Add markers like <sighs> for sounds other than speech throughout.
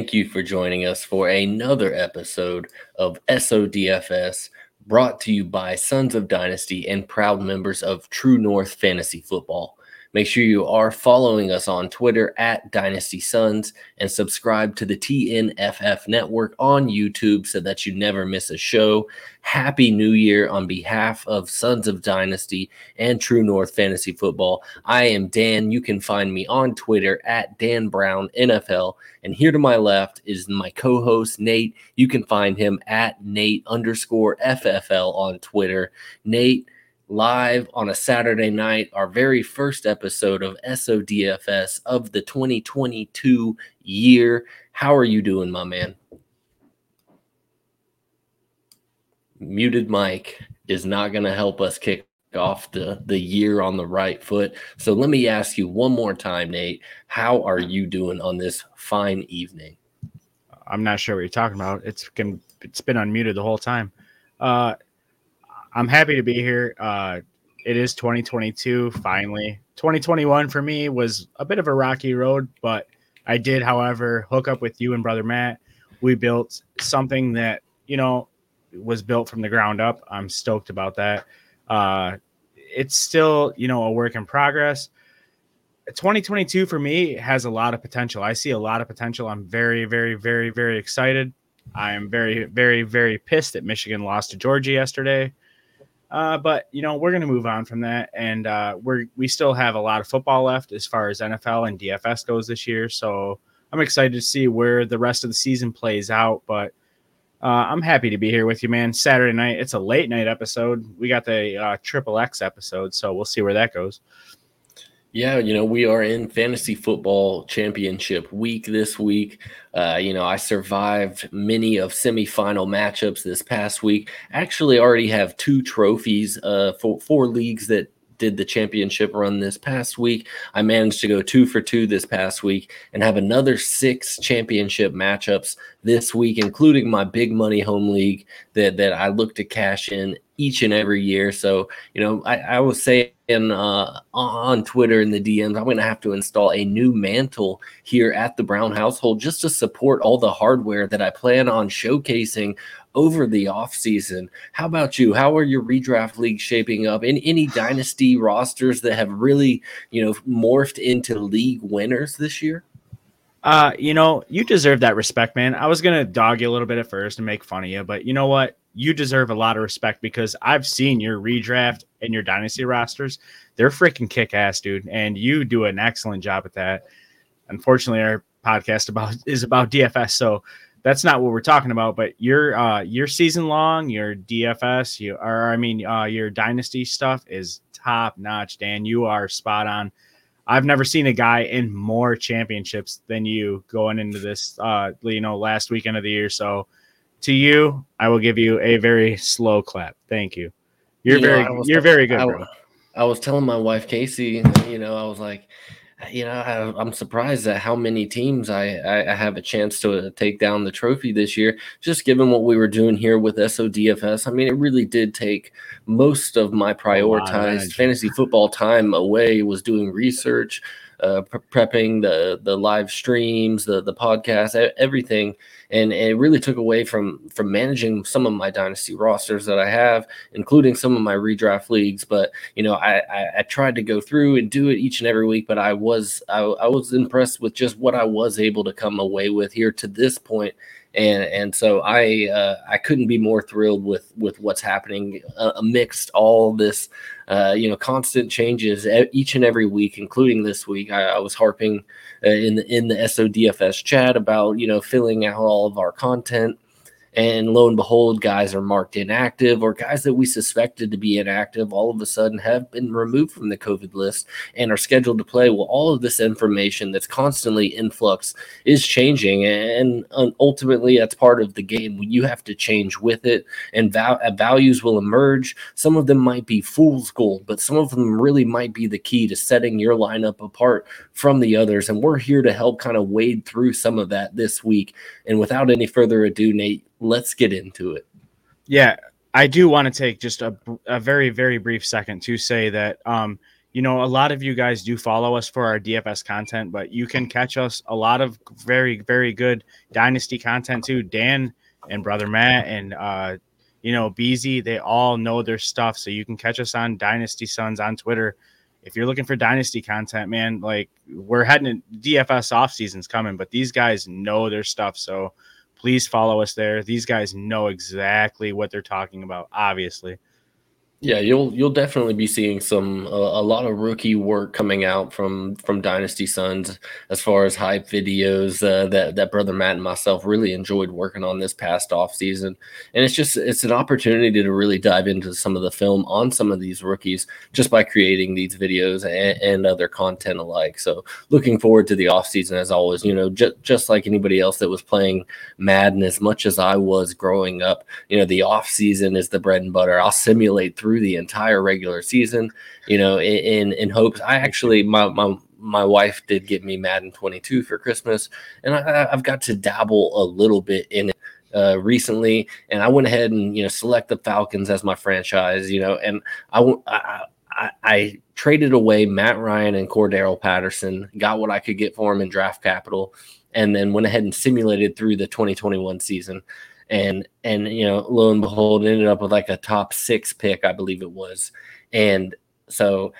thank you for joining us for another episode of SODFS brought to you by Sons of Dynasty and proud members of True North Fantasy Football. Make sure you are following us on Twitter at Dynasty Sons and subscribe to the TNFF network on YouTube so that you never miss a show. Happy New Year on behalf of Sons of Dynasty and True North Fantasy Football. I am Dan. You can find me on Twitter at Dan Brown NFL. And here to my left is my co host, Nate. You can find him at Nate underscore FFL on Twitter. Nate, live on a Saturday night, our very first episode of SODFS of the 2022 year. How are you doing, my man? Muted mic is not going to help us kick off the, the year on the right foot. So let me ask you one more time, Nate. How are you doing on this fine evening? I'm not sure what you're talking about. It's can it's been unmuted the whole time. Uh, I'm happy to be here. Uh, it is 2022 finally. 2021 for me was a bit of a rocky road, but I did, however, hook up with you and brother Matt. We built something that you know was built from the ground up. I'm stoked about that. Uh, it's still you know a work in progress. 2022 for me has a lot of potential. I see a lot of potential. I'm very, very, very, very excited. I am very, very, very pissed that Michigan lost to Georgia yesterday. Uh, but you know, we're going to move on from that, and uh, we're we still have a lot of football left as far as NFL and DFS goes this year. So I'm excited to see where the rest of the season plays out. But uh, I'm happy to be here with you, man. Saturday night, it's a late night episode. We got the uh, Triple X episode, so we'll see where that goes. Yeah, you know, we are in fantasy football championship week this week. Uh, you know, I survived many of semifinal matchups this past week. Actually, already have two trophies uh, for four leagues that did the championship run this past week. I managed to go two for two this past week and have another six championship matchups this week, including my big money home league that that I look to cash in each and every year. So, you know, I, I was saying uh, on Twitter in the DMs, I'm going to have to install a new mantle here at the Brown household just to support all the hardware that I plan on showcasing over the offseason. How about you? How are your redraft leagues shaping up? In any <sighs> dynasty rosters that have really, you know, morphed into league winners this year? Uh, you know, you deserve that respect, man. I was gonna dog you a little bit at first and make fun of you, but you know what? You deserve a lot of respect because I've seen your redraft and your dynasty rosters. They're freaking kick ass, dude, and you do an excellent job at that. Unfortunately, our podcast about <laughs> is about DFS, so that's not what we're talking about. But your uh your season long, your DFS, you or I mean uh your dynasty stuff is top notch, Dan. You are spot on I've never seen a guy in more championships than you going into this, uh, you know, last weekend of the year. So, to you, I will give you a very slow clap. Thank you. You're you very, know, you're very good, I, bro. I was telling my wife Casey, you know, I was like, you know, I, am surprised at how many teams I, I, have a chance to take down the trophy this year. Just given what we were doing here with SODFS, I mean, it really did take most of my prioritized fantasy football time away. Was doing research, uh, pre- prepping the the live streams, the the podcast, everything, and, it really took away from from managing some of my dynasty rosters that I have, including some of my redraft leagues. But you know, I, I, I tried to go through and do it each and every week, but I was I, I was impressed with just what I was able to come away with here to this point and and so I uh, I couldn't be more thrilled with with what's happening uh, amidst all this uh, you know constant changes each and every week, including this week. I, I was harping uh, in the in the SODFS chat about you know filling out all of our content and lo and behold, guys are marked inactive, or guys that we suspected to be inactive all of a sudden have been removed from the COVID list and are scheduled to play. Well, all of this information that's constantly in flux is changing, and ultimately, that's part of the game. You have to change with it, and val- uh, values will emerge. Some of them might be fool's gold, but some of them really might be the key to setting your lineup apart from the others. And we're here to help kind of wade through some of that this week. And without any further ado, Nate, let's get into it. Yeah, I do want to take just a, a very, very brief second to say that, um, you know, a lot of you guys do follow us for our DFS content, but you can catch us a lot of very, very good dynasty content too. Dan and brother Matt and uh, you know, Beezy, they all know their stuff. So you can catch us on Dynasty Sons on Twitter. If you're looking for dynasty content, man, like we're heading in DFS off season's coming, but these guys know their stuff. So please follow us there. These guys know exactly what they're talking about, obviously. Yeah, you'll you'll definitely be seeing some uh, a lot of rookie work coming out from from Dynasty Sons as far as hype videos uh, that that brother Matt and myself really enjoyed working on this past off season, and it's just it's an opportunity to really dive into some of the film on some of these rookies just by creating these videos and, and other content alike. So looking forward to the off season as always. You know, just just like anybody else that was playing Madden as much as I was growing up, you know, the off season is the bread and butter. I'll simulate through through the entire regular season, you know, in in hopes. I actually my my my wife did get me Madden 22 for Christmas, and I, I've got to dabble a little bit in it uh, recently, and I went ahead and you know select the Falcons as my franchise, you know, and I I, I, I traded away Matt Ryan and Cordarrelle Patterson, got what I could get for him in draft capital, and then went ahead and simulated through the 2021 season and and you know lo and behold ended up with like a top six pick i believe it was. And so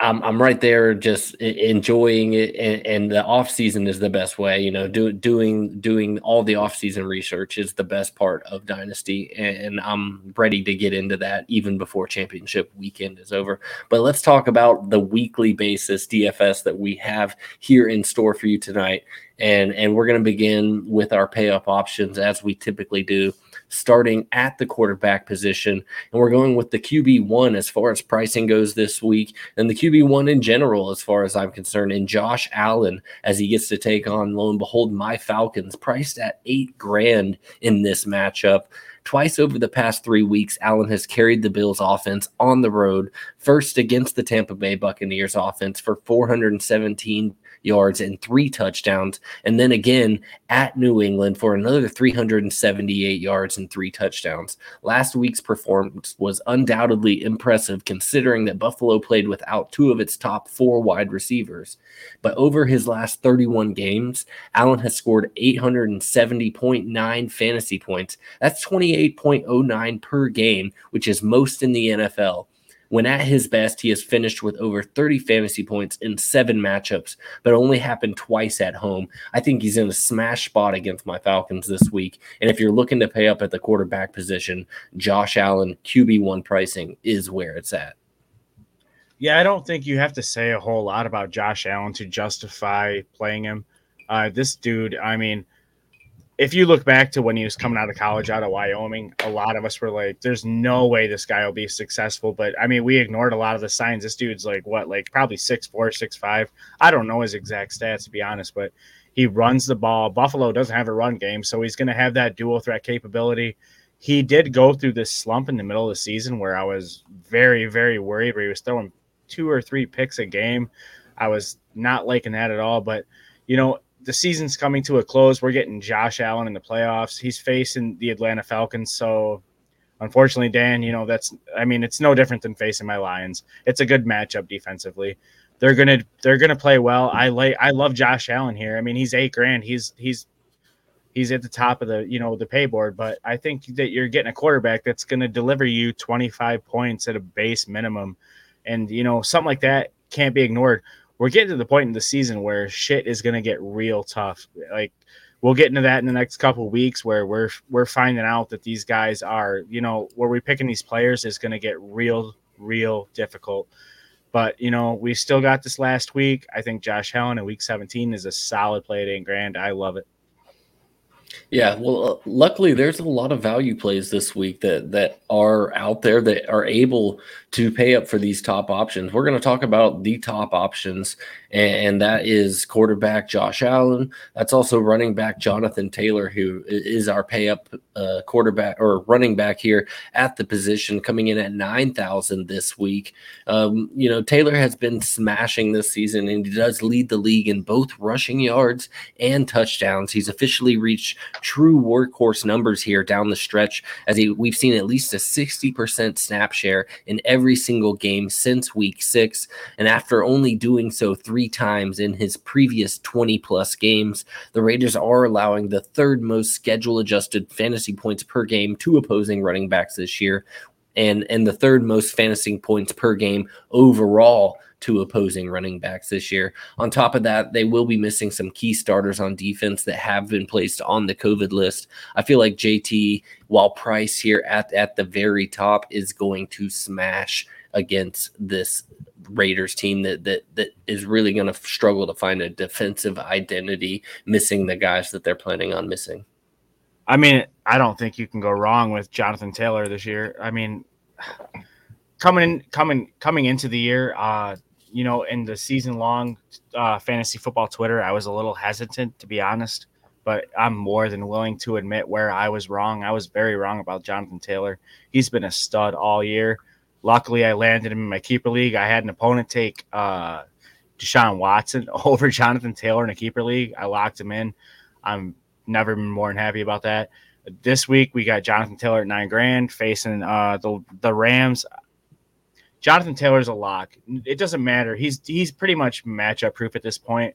I'm, I'm right there just enjoying it and, and, the off season is the best way you know do, doing doing all the off season research is the best part of dynasty and i'm ready to get into that even before championship weekend is over. But let's talk about the weekly basis dfs that we have here in store for you tonight and and we're going to begin with our pay up options as we typically do starting at the quarterback position. And we're going with the QB1 as far as pricing goes this week and the QB1 in general as far as I'm concerned and Josh Allen as he gets to take on lo and behold my Falcons priced at 8 grand in this matchup. Twice over the past three weeks, Allen has carried the Bills offense on the road, first against the Tampa Bay Buccaneers offense for 417 yards and three touchdowns. And then again at New England for another 378 yards and three touchdowns. Last week's performance was undoubtedly impressive considering that Buffalo played without two of its top four wide receivers. But over his last 31 games, Allen has scored 870.9 fantasy points. That's 28.09 per game, which is most in the NFL. When at his best, he has finished with over 30 fantasy points in seven matchups, but only happened twice at home. I think he's in a smash spot against my Falcons this week. And if you're looking to pay up at the quarterback position, Josh Allen QB1 pricing is where it's at. Yeah, I don't think you have to say a whole lot about Josh Allen to justify playing him. Uh, this dude, I mean, if you look back to when he was coming out of college out of Wyoming, a lot of us were like, there's no way this guy will be successful. But I mean, we ignored a lot of the signs. This dude's like, what, like probably six four, six five. I don't know his exact stats to be honest, but he runs the ball. Buffalo doesn't have a run game, so he's going to have that dual threat capability. He did go through this slump in the middle of the season where I was very, very worried where he was throwing two or three picks a game. I was not liking that at all. But, you know, the season's coming to a close. We're getting Josh Allen in the playoffs. He's facing the Atlanta Falcons. So, unfortunately, Dan, you know, that's, I mean, it's no different than facing my Lions. It's a good matchup defensively. They're gonna they're gonna play well. I like I love Josh Allen here. I mean, he's eight grand. He's he's he's at the top of the you know the pay board. But I think that you're getting a quarterback that's going to deliver you 25 points at a base minimum, and you know something like that can't be ignored we're getting to the point in the season where shit is going to get real tough. Like we'll get into that in the next couple weeks where we're we're finding out that these guys are, you know, where we're picking these players is going to get real real difficult. But you know, we still got this last week. I think Josh Allen in week 17 is a solid play at eight grand. I love it. Yeah, well, uh, luckily there's a lot of value plays this week that that are out there that are able to pay up for these top options. We're going to talk about the top options, and that is quarterback Josh Allen. That's also running back Jonathan Taylor, who is our pay up uh, quarterback or running back here at the position, coming in at nine thousand this week. Um, you know, Taylor has been smashing this season, and he does lead the league in both rushing yards and touchdowns. He's officially reached true workhorse numbers here down the stretch. As he, we've seen at least a 60% snap share in every single game since week six. And after only doing so three times in his previous 20 plus games, the Raiders are allowing the third most schedule adjusted fantasy points per game to opposing running backs this year. And, and the third most fantasy points per game overall to opposing running backs this year. On top of that, they will be missing some key starters on defense that have been placed on the COVID list. I feel like JT, while Price here at, at the very top, is going to smash against this Raiders team that that that is really going to struggle to find a defensive identity, missing the guys that they're planning on missing. I mean, I don't think you can go wrong with Jonathan Taylor this year. I mean, <sighs> coming in, coming coming into the year, uh, you know, in the season long uh, fantasy football Twitter, I was a little hesitant to be honest, but I'm more than willing to admit where I was wrong. I was very wrong about Jonathan Taylor. He's been a stud all year. Luckily, I landed him in my keeper league. I had an opponent take uh, Deshaun Watson <laughs> over Jonathan Taylor in a keeper league. I locked him in. I'm never been more than happy about that. This week we got Jonathan Taylor at nine grand facing uh, the the Rams. Jonathan Taylor's a lock. It doesn't matter. He's he's pretty much matchup proof at this point.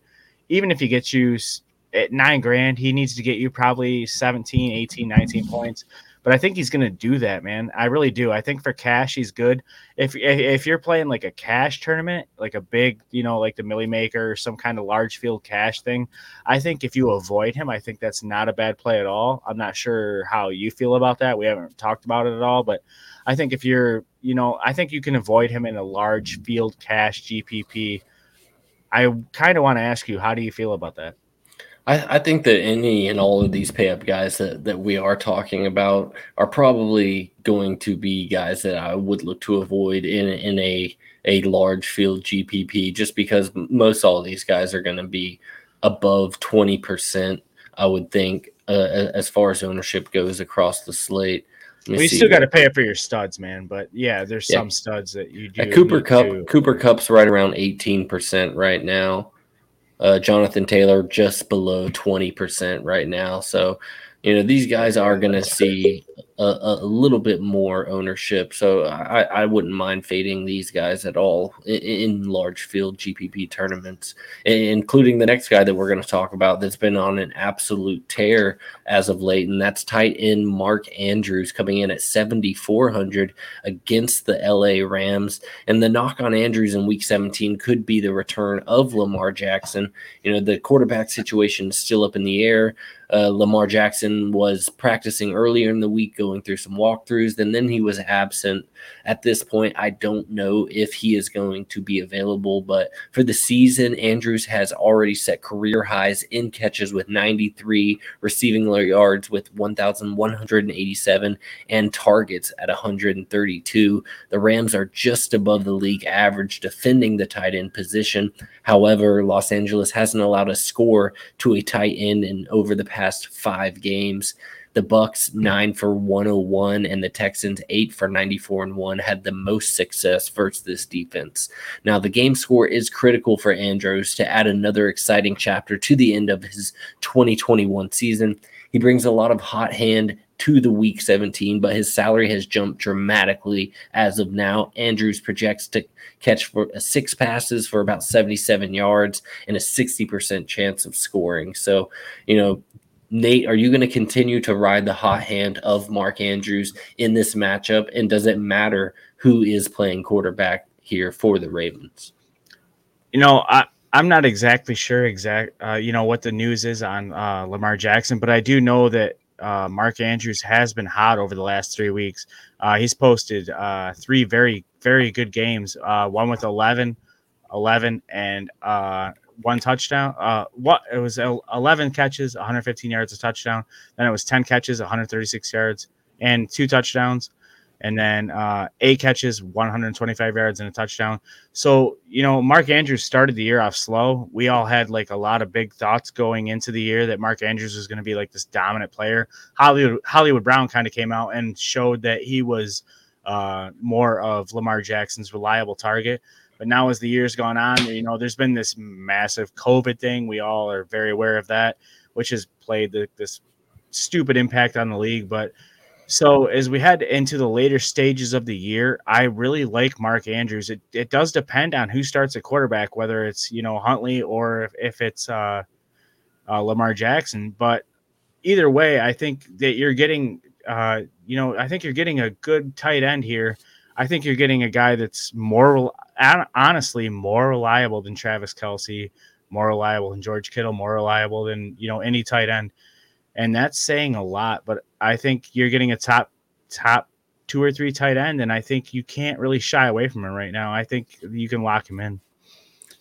Even if he gets you at nine grand, he needs to get you probably 17, 18, 19 points. But I think he's going to do that, man. I really do. I think for cash, he's good. If if you're playing like a cash tournament, like a big, you know, like the Milly Maker or some kind of large field cash thing, I think if you avoid him, I think that's not a bad play at all. I'm not sure how you feel about that. We haven't talked about it at all, but I think if you're, you know, I think you can avoid him in a large field cash GPP. I kind of want to ask you, how do you feel about that? I, I, think that any and all of these pay up guys that, that we are talking about are probably going to be guys that I would look to avoid in, in a, a large field GPP just because most all of these guys are going to be above 20%, I would think, uh, as far as ownership goes across the slate. Well, you still got to pay it for your studs, man. But yeah, there's yeah. some studs that you do. Cooper Kupp, to... Cooper Kupp's right around 18% right now. Uh, Jonathan Taylor just below 20% right now. So, you know, these guys are going to see a, a, little bit more ownership. So I, I wouldn't mind fading these guys at all in, in, large field GPP tournaments, including the next guy that we're going to talk about that's been on an absolute tear as of late, and that's tight end Mark Andrews coming in at 7,400 against the LA Rams. And the knock on Andrews in week 17 could be the return of Lamar Jackson. You know, the quarterback situation is still up in the air. Uh, Lamar Jackson was practicing earlier in the week, going through some walkthroughs, and then he was absent at this point, I don't know if he is going to be available, but for the season, Andrews has already set career highs in catches with 93, receiving yards with 1,187, and targets at 132. The Rams are just above the league average defending the tight end position. However, Los Angeles hasn't allowed a score to a tight end in over the past five games. The Bucs nine for 101 and the Texans eight for 94 and one had the most success versus this defense. Now the game score is critical for Andrews to add another exciting chapter to the end of his 2021 season. He brings a lot of hot hand to the week 17, but his salary has jumped dramatically as of now. Andrews projects to catch for uh, six passes for about 77 yards and a 60% chance of scoring. So, you know, Nate, are you going to continue to ride the hot hand of Mark Andrews in this matchup? And does it matter who is playing quarterback here for the Ravens? You know, I, I'm not exactly sure exact, uh, you know, what the news is on uh, Lamar Jackson, but I do know that uh, Mark Andrews has been hot over the last three weeks. Uh, he's posted uh, three very, very good games. Uh, one with 11, 11, and one touchdown. Uh, what it was 11 catches, 115 yards, a touchdown. Then it was 10 catches, 136 yards, and two touchdowns. And then uh, eight catches, 125 yards, and a touchdown. So, you know, Mark Andrews started the year off slow. We all had like a lot of big thoughts going into the year that Mark Andrews was going to be like this dominant player. Hollywood, Hollywood Brown kind of came out and showed that he was uh, more of Lamar Jackson's reliable target. But now, as the years gone on, you know, there's been this massive COVID thing. We all are very aware of that, which has played the, this stupid impact on the league. But so as we head into the later stages of the year, I really like Mark Andrews. It it does depend on who starts at quarterback, whether it's you know Huntley or if, if it's uh, uh, Lamar Jackson. But either way, I think that you're getting uh, you know I think you're getting a good tight end here. I think you're getting a guy that's more honestly more reliable than Travis Kelce, more reliable than George Kittle, more reliable than you know any tight end and that's saying a lot. But I think you're getting a top top two or three tight end, and I think you can't really shy away from him right now. I think you can lock him in.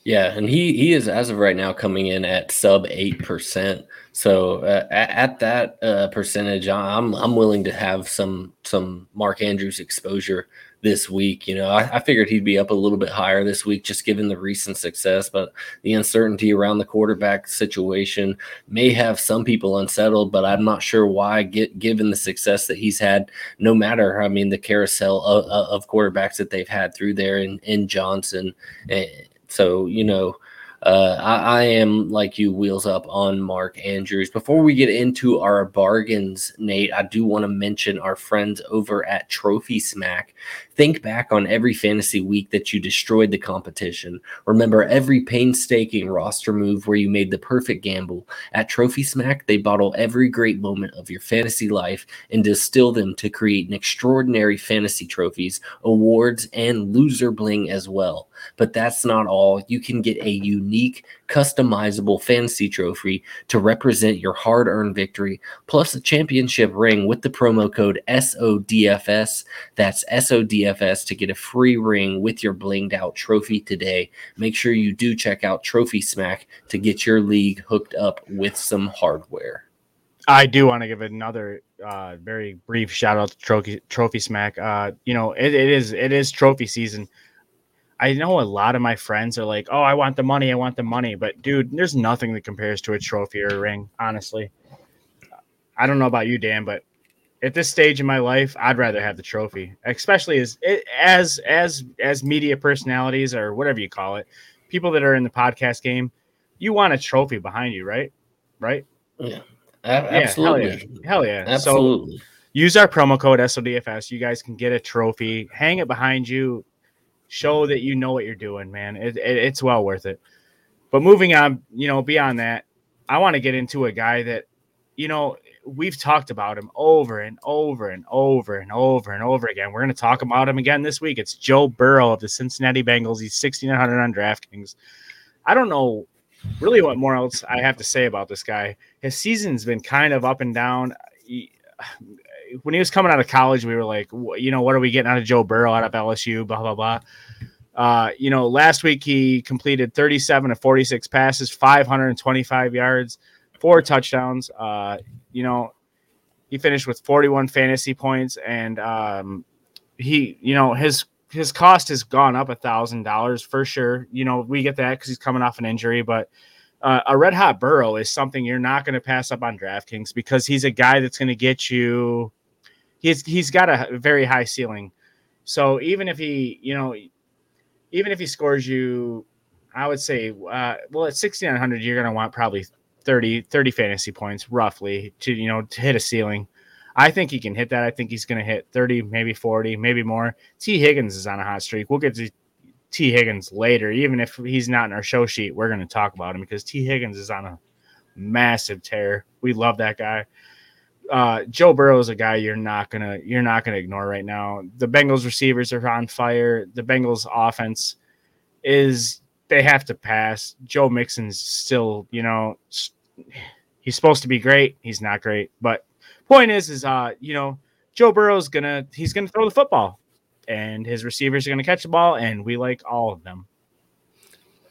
Yeah, and he he is as of right now coming in at sub eight percent. So uh, at, at, that uh, percentage, I'm I'm willing to have some some Mark Andrews exposure this week. You know, I, I, figured he'd be up a little bit higher this week, just given the recent success, but the uncertainty around the quarterback situation may have some people unsettled. But I'm not sure why, get, given the success that he's had, no matter, I mean, the carousel of, of quarterbacks that they've had through there in, in Johnson. And so, you know, uh, I, I, am like you, wheels up on Mark Andrews. Before we get into our bargains, Nate, I do want to mention our friends over at Trophy Smack. Think back on every fantasy week that you destroyed the competition. Remember every painstaking roster move where you made the perfect gamble. At Trophy Smack, they bottle every great moment of your fantasy life and distill them to create an extraordinary fantasy trophies, awards, and loser bling as well. But that's not all. You can get a unique, customizable fantasy trophy to represent your hard earned victory, plus a championship ring with the promo code SODFS. That's SODFS to get a free ring with your blinged out trophy today. Make sure you do check out Trophy Smack to get your league hooked up with some hardware. I do want to give another uh, very brief shout out to Trophy Trophy Smack. Uh, you know, it, it is it is trophy season. I know a lot of my friends are like, "Oh, I want the money, I want the money," but dude, there's nothing that compares to a trophy or a ring. Honestly, I don't know about you, Dan, but at this stage in my life, I'd rather have the trophy, especially as eh, as as as media personalities or whatever you call it, people that are in the podcast game. You want a trophy behind you, right? Right? Yeah, absolutely. Yeah, hell yeah, hell yeah. absolutely. So, use our promo code SODFS. You guys can get a trophy, hang it behind you show that you know what you're doing, man. It, it, it's well worth it. But moving on, you know, beyond that, I want to get into a guy that, you know, we've talked about him over and over and over and over and over again. We're going to talk about him again this week. It's Joe Burrow of the Cincinnati Bengals. He's 6,900 on DraftKings. I don't know really what more else I have to say about this guy. His season's been kind of up and down. He, when he was coming out of college, we were like, you know, what are we getting out of Joe Burrow out of LSU? Blah blah blah. Uh, you know, last week he completed 37 to 46 passes, 525 yards, four touchdowns. Uh, you know, he finished with 41 fantasy points, and um, he, you know, his his cost has gone up a thousand dollars for sure. You know, we get that because he's coming off an injury, but uh, a red hot Burrow is something you're not going to pass up on DraftKings because he's a guy that's going to get you he's he's got a very high ceiling. So even if he, you know, even if he scores you, I would say, uh, well, at 6,900, you're going to want probably 30, 30 fantasy points roughly to, you know, to hit a ceiling. I think he can hit that. I think he's going to hit 30, maybe 40, maybe more. Tee Higgins is on a hot streak. We'll get to Tee Higgins later. Even if he's not in our show sheet, we're going to talk about him because Tee Higgins is on a massive tear. We love that guy uh, Joe Burrow is a guy you're not gonna you're not gonna ignore right now. The Bengals receivers are on fire. The Bengals offense is they have to pass. Joe Mixon's still, you know, he's supposed to be great. He's not great, but point is, is uh, you know, Joe Burrow's gonna he's gonna throw the football, and his receivers are gonna catch the ball, and we like all of them.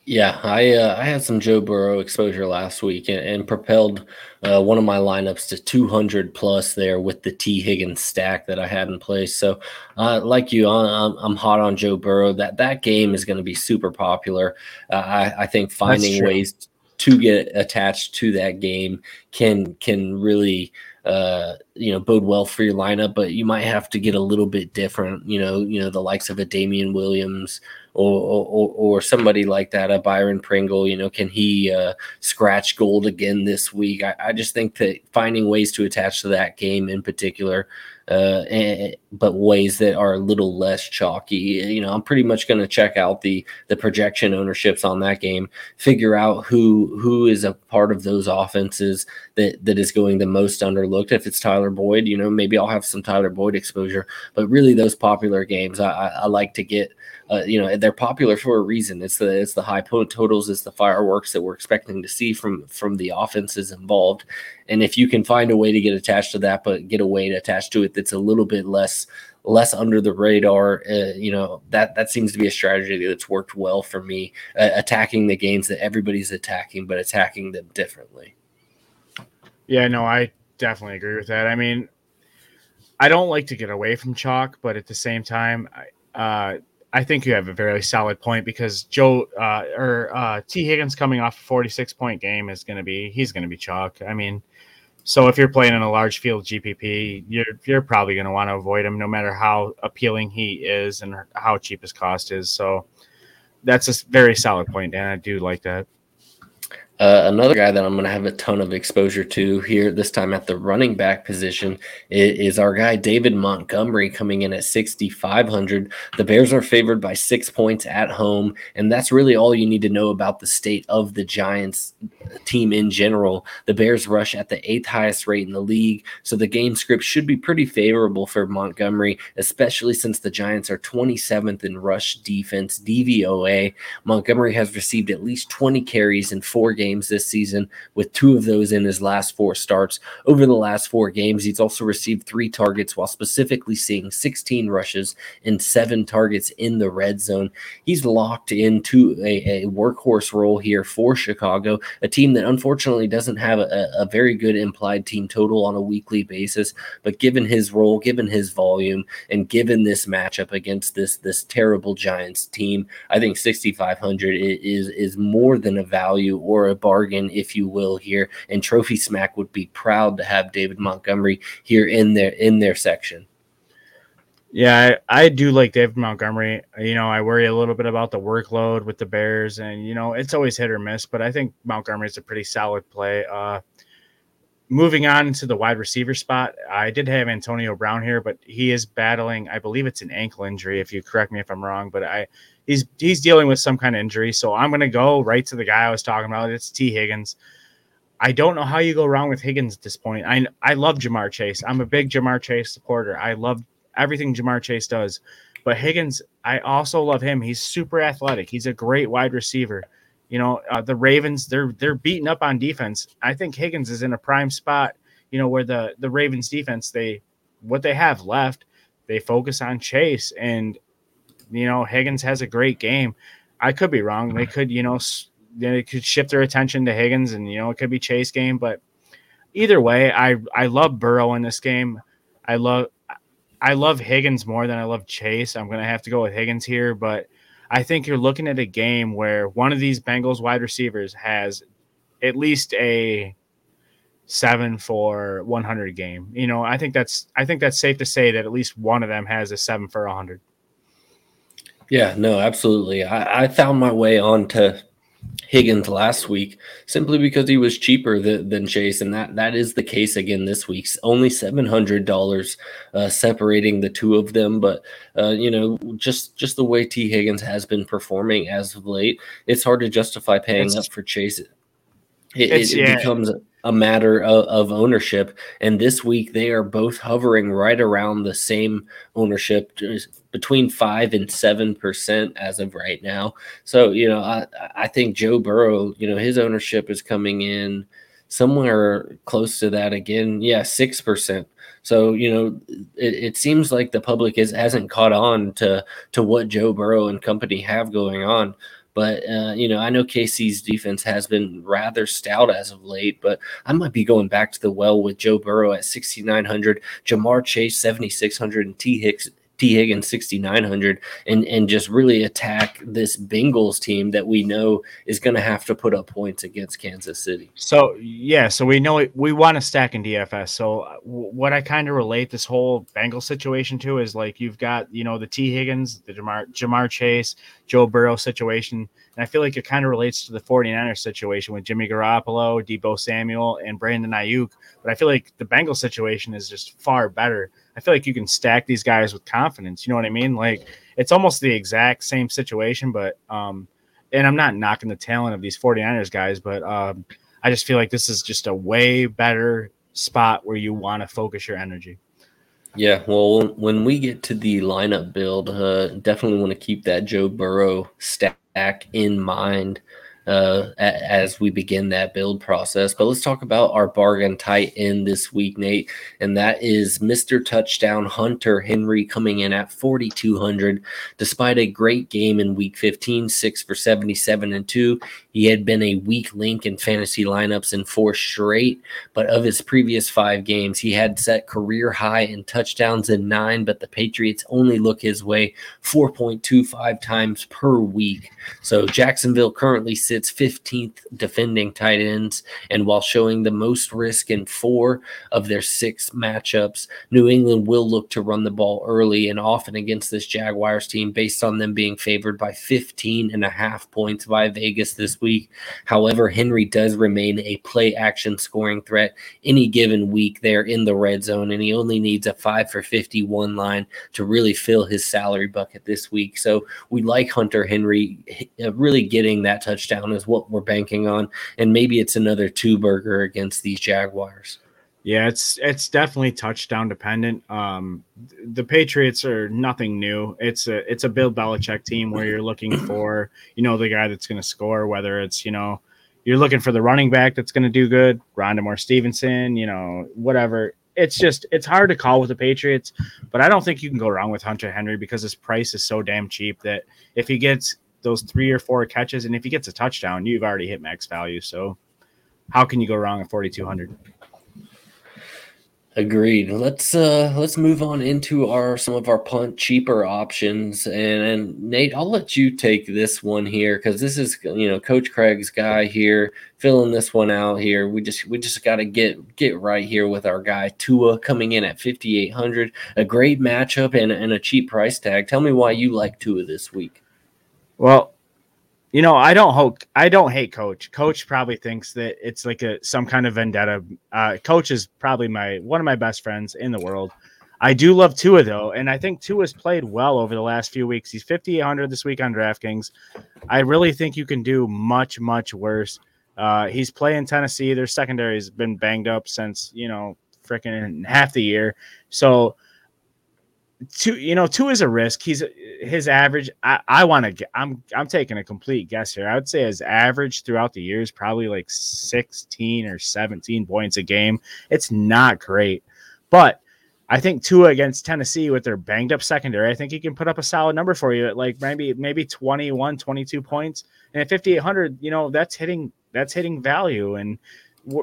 Yeah, I uh, I had some Joe Burrow exposure last week and, and propelled uh, one of my lineups to 200 plus there with the Tee Higgins stack that I had in place. So, uh, like you, I'm, I'm hot on Joe Burrow. That that game is going to be super popular. Uh, I, I think finding ways to get attached to that game can can really uh, you know, bode well for your lineup, but you might have to get a little bit different. You know, you know the likes of a Damien Williams or or, or somebody like that, a Byron Pringle. You know, can he uh, scratch gold again this week? I, I just think that finding ways to attach to that game in particular uh, and, but ways that are a little less chalky. You know, I'm pretty much going to check out the the projection ownerships on that game, figure out who who is a part of those offenses that that is going the most underlooked. If it's Tyler Boyd, you know, maybe I'll have some Tyler Boyd exposure. But really, those popular games, I, I, I like to get uh, you know they're popular for a reason. It's the it's the high totals, it's the fireworks that we're expecting to see from from the offenses involved. And if you can find a way to get attached to that, but get a way to attach to it that's a little bit less less under the radar, uh, you know that that seems to be a strategy that's worked well for me. Uh, attacking the games that everybody's attacking, but attacking them differently. Yeah, no, I definitely agree with that. I mean, I don't like to get away from chalk, but at the same time, I, uh, I think you have a very solid point because Joe uh, or uh, Tee Higgins coming off a 46 point game is going to be he's going to be chalk. I mean, so if you're playing in a large field GPP, you're you're probably going to want to avoid him no matter how appealing he is and how cheap his cost is. So that's a very solid point, and I do like that. Uh, another guy that I'm going to have a ton of exposure to here this time at the running back position is, is, our guy David Montgomery coming in at 6,500. The Bears are favored by six points at home, and that's really all you need to know about the state of the Giants team in general. The Bears rush at the eighth highest rate in the league, so the game script should be pretty favorable for Montgomery, especially since the Giants are 27th in rush defense DVOA. Montgomery has received at least 20 carries in four games games this season, with two of those in his last four starts. Over the last four games, he's also received three targets while specifically seeing 16 rushes and seven targets in the red zone. He's locked into a, a workhorse role here for Chicago, a team that unfortunately doesn't have a, a very good implied team total on a weekly basis. But given his role, given his volume, and given this matchup against this this terrible Giants team, I think 6,500 is is more than a value or a bargain, if you will, here. And Trophy Smack would be proud to have David Montgomery here in their in their section. Yeah, I, I, do like David Montgomery. You know, I worry a little bit about the workload with the Bears, and you know, it's always hit or miss. But I think Montgomery is a pretty solid play. Uh, moving on to the wide receiver spot, I did have Antonio Brown here, but he is battling. I believe it's an ankle injury. If you correct me if I'm wrong, but I he's he's dealing with some kind of injury. So I'm gonna go right to the guy I was talking about. It's Tee Higgins. I don't know how you go wrong with Higgins at this point. I I love Ja'Marr Chase. I'm a big Ja'Marr Chase supporter. I love everything Ja'Marr Chase does. But Higgins, I also love him. He's super athletic. He's a great wide receiver. You know, uh, the Ravens they're they're beating up on defense. I think Higgins is in a prime spot. You know, where the the Ravens defense they what they have left, they focus on Chase and you know, Higgins has a great game. I could be wrong. They could, you know, they could shift their attention to Higgins, and you know, it could be Chase game. But either way, I I love Burrow in this game. I love I love Higgins more than I love Chase. I'm gonna have to go with Higgins here, but I think you're looking at a game where one of these Bengals wide receivers has at least a seven for 100 game. You know, I think that's I think that's safe to say that at least one of them has a seven for 100. Yeah, no, absolutely. I, I found my way onto Higgins last week simply because he was cheaper than, than Chase, and that that is the case again this week. Only seven hundred dollars uh, separating the two of them, but uh, you know, just just the way Tee Higgins has been performing as of late, it's hard to justify paying it's, up for Chase. It, it, it yeah. becomes a matter of, of, ownership. And this week, they are both hovering right around the same ownership, between five and seven percent as of right now. So, you know, I, I think Joe Burrow, you know, his ownership is coming in somewhere close to that again. Yeah, six percent. So you know, it, it, seems like the public is hasn't caught on to to what Joe Burrow and company have going on. But uh, you know, I know KC's defense has been rather stout as of late, but I might be going back to the well with Joe Burrow at 6,900, Ja'Marr Chase 7,600, and T. Hicks Tee Higgins 6,900 and, and just really attack this Bengals team that we know is going to have to put up points against Kansas City. So, yeah, so we know it, we want to stack in DFS. So, uh, what I kind of relate this whole Bengals situation to is like you've got, you know, the Tee Higgins, the Jamar, Ja'Marr Chase, Joe Burrow situation. And I feel like it kind of relates to the 49ers situation with Jimmy Garoppolo, Deebo Samuel, and Brandon Aiyuk. But I feel like the Bengals situation is just far better. I feel like you can stack these guys with confidence. You know what I mean? Like it's almost the exact same situation, but um, and I'm not knocking the talent of these 49ers guys, but um, I just feel like this is just a way better spot where you want to focus your energy. Yeah, well, when we get to the lineup build, uh, definitely want to keep that Joe Burrow stack in mind uh, as we begin that build process. But let's talk about our bargain tight end this week, Nate, and that is Mr. Touchdown Hunter Henry coming in at 4,200. Despite a great game in Week 15, six for 77 and two, he had been a weak link in fantasy lineups in four straight, but of his previous five games, he had set career high in touchdowns in nine, but the Patriots only look his way 4.25 times per week. So Jacksonville currently sits 15th defending tight ends, and while showing the most risk in four of their six matchups, New England will look to run the ball early and often against this Jaguars team based on them being favored by 15 and a half points by Vegas this week. However, Henry does remain a play action scoring threat any given week there in the red zone, and he only needs a five for 51 line to really fill his salary bucket this week. So we like Hunter Henry uh, really getting that touchdown is what we're banking on, and maybe it's another two burger against these Jaguars. Yeah, it's it's definitely touchdown dependent. Um, the Patriots are nothing new. It's a it's a Bill Belichick team where you're looking <clears throat> for you know the guy that's going to score. Whether it's you know you're looking for the running back that's going to do good, Rhamondre Stevenson, you know whatever. It's just it's hard to call with the Patriots, but I don't think you can go wrong with Hunter Henry because his price is so damn cheap that if he gets those three or four catches and if he gets a touchdown, you've already hit max value. So how can you go wrong at 4200? Agreed. Let's uh let's move on into our some of our punt cheaper options and, and Nate, I'll let you take this one here because this is you know Coach Craig's guy here filling this one out here. We just we just got to get get right here with our guy Tua coming in at 5800, a great matchup and, and a cheap price tag. Tell me why you like Tua this week. Well, you know, I don't hope I don't hate Coach. Coach probably thinks that it's like a some kind of vendetta. Uh, Coach is probably my one of my best friends in the world. I do love Tua though, and I think Tua's played well over the last few weeks. He's 5800 this week on DraftKings. I really think you can do much much worse. Uh, he's playing Tennessee. Their secondary has been banged up since you know freaking half the year. So two you know two is a risk. He's his average i, I want to i'm i'm taking a complete guess here. I would say his average throughout the year is probably like 16 or 17 points a game. It's not great but i think Tua against tennessee with their banged up secondary i think he can put up a solid number for you at like maybe maybe 21 22 points. And at 5800 you know that's hitting that's hitting value. And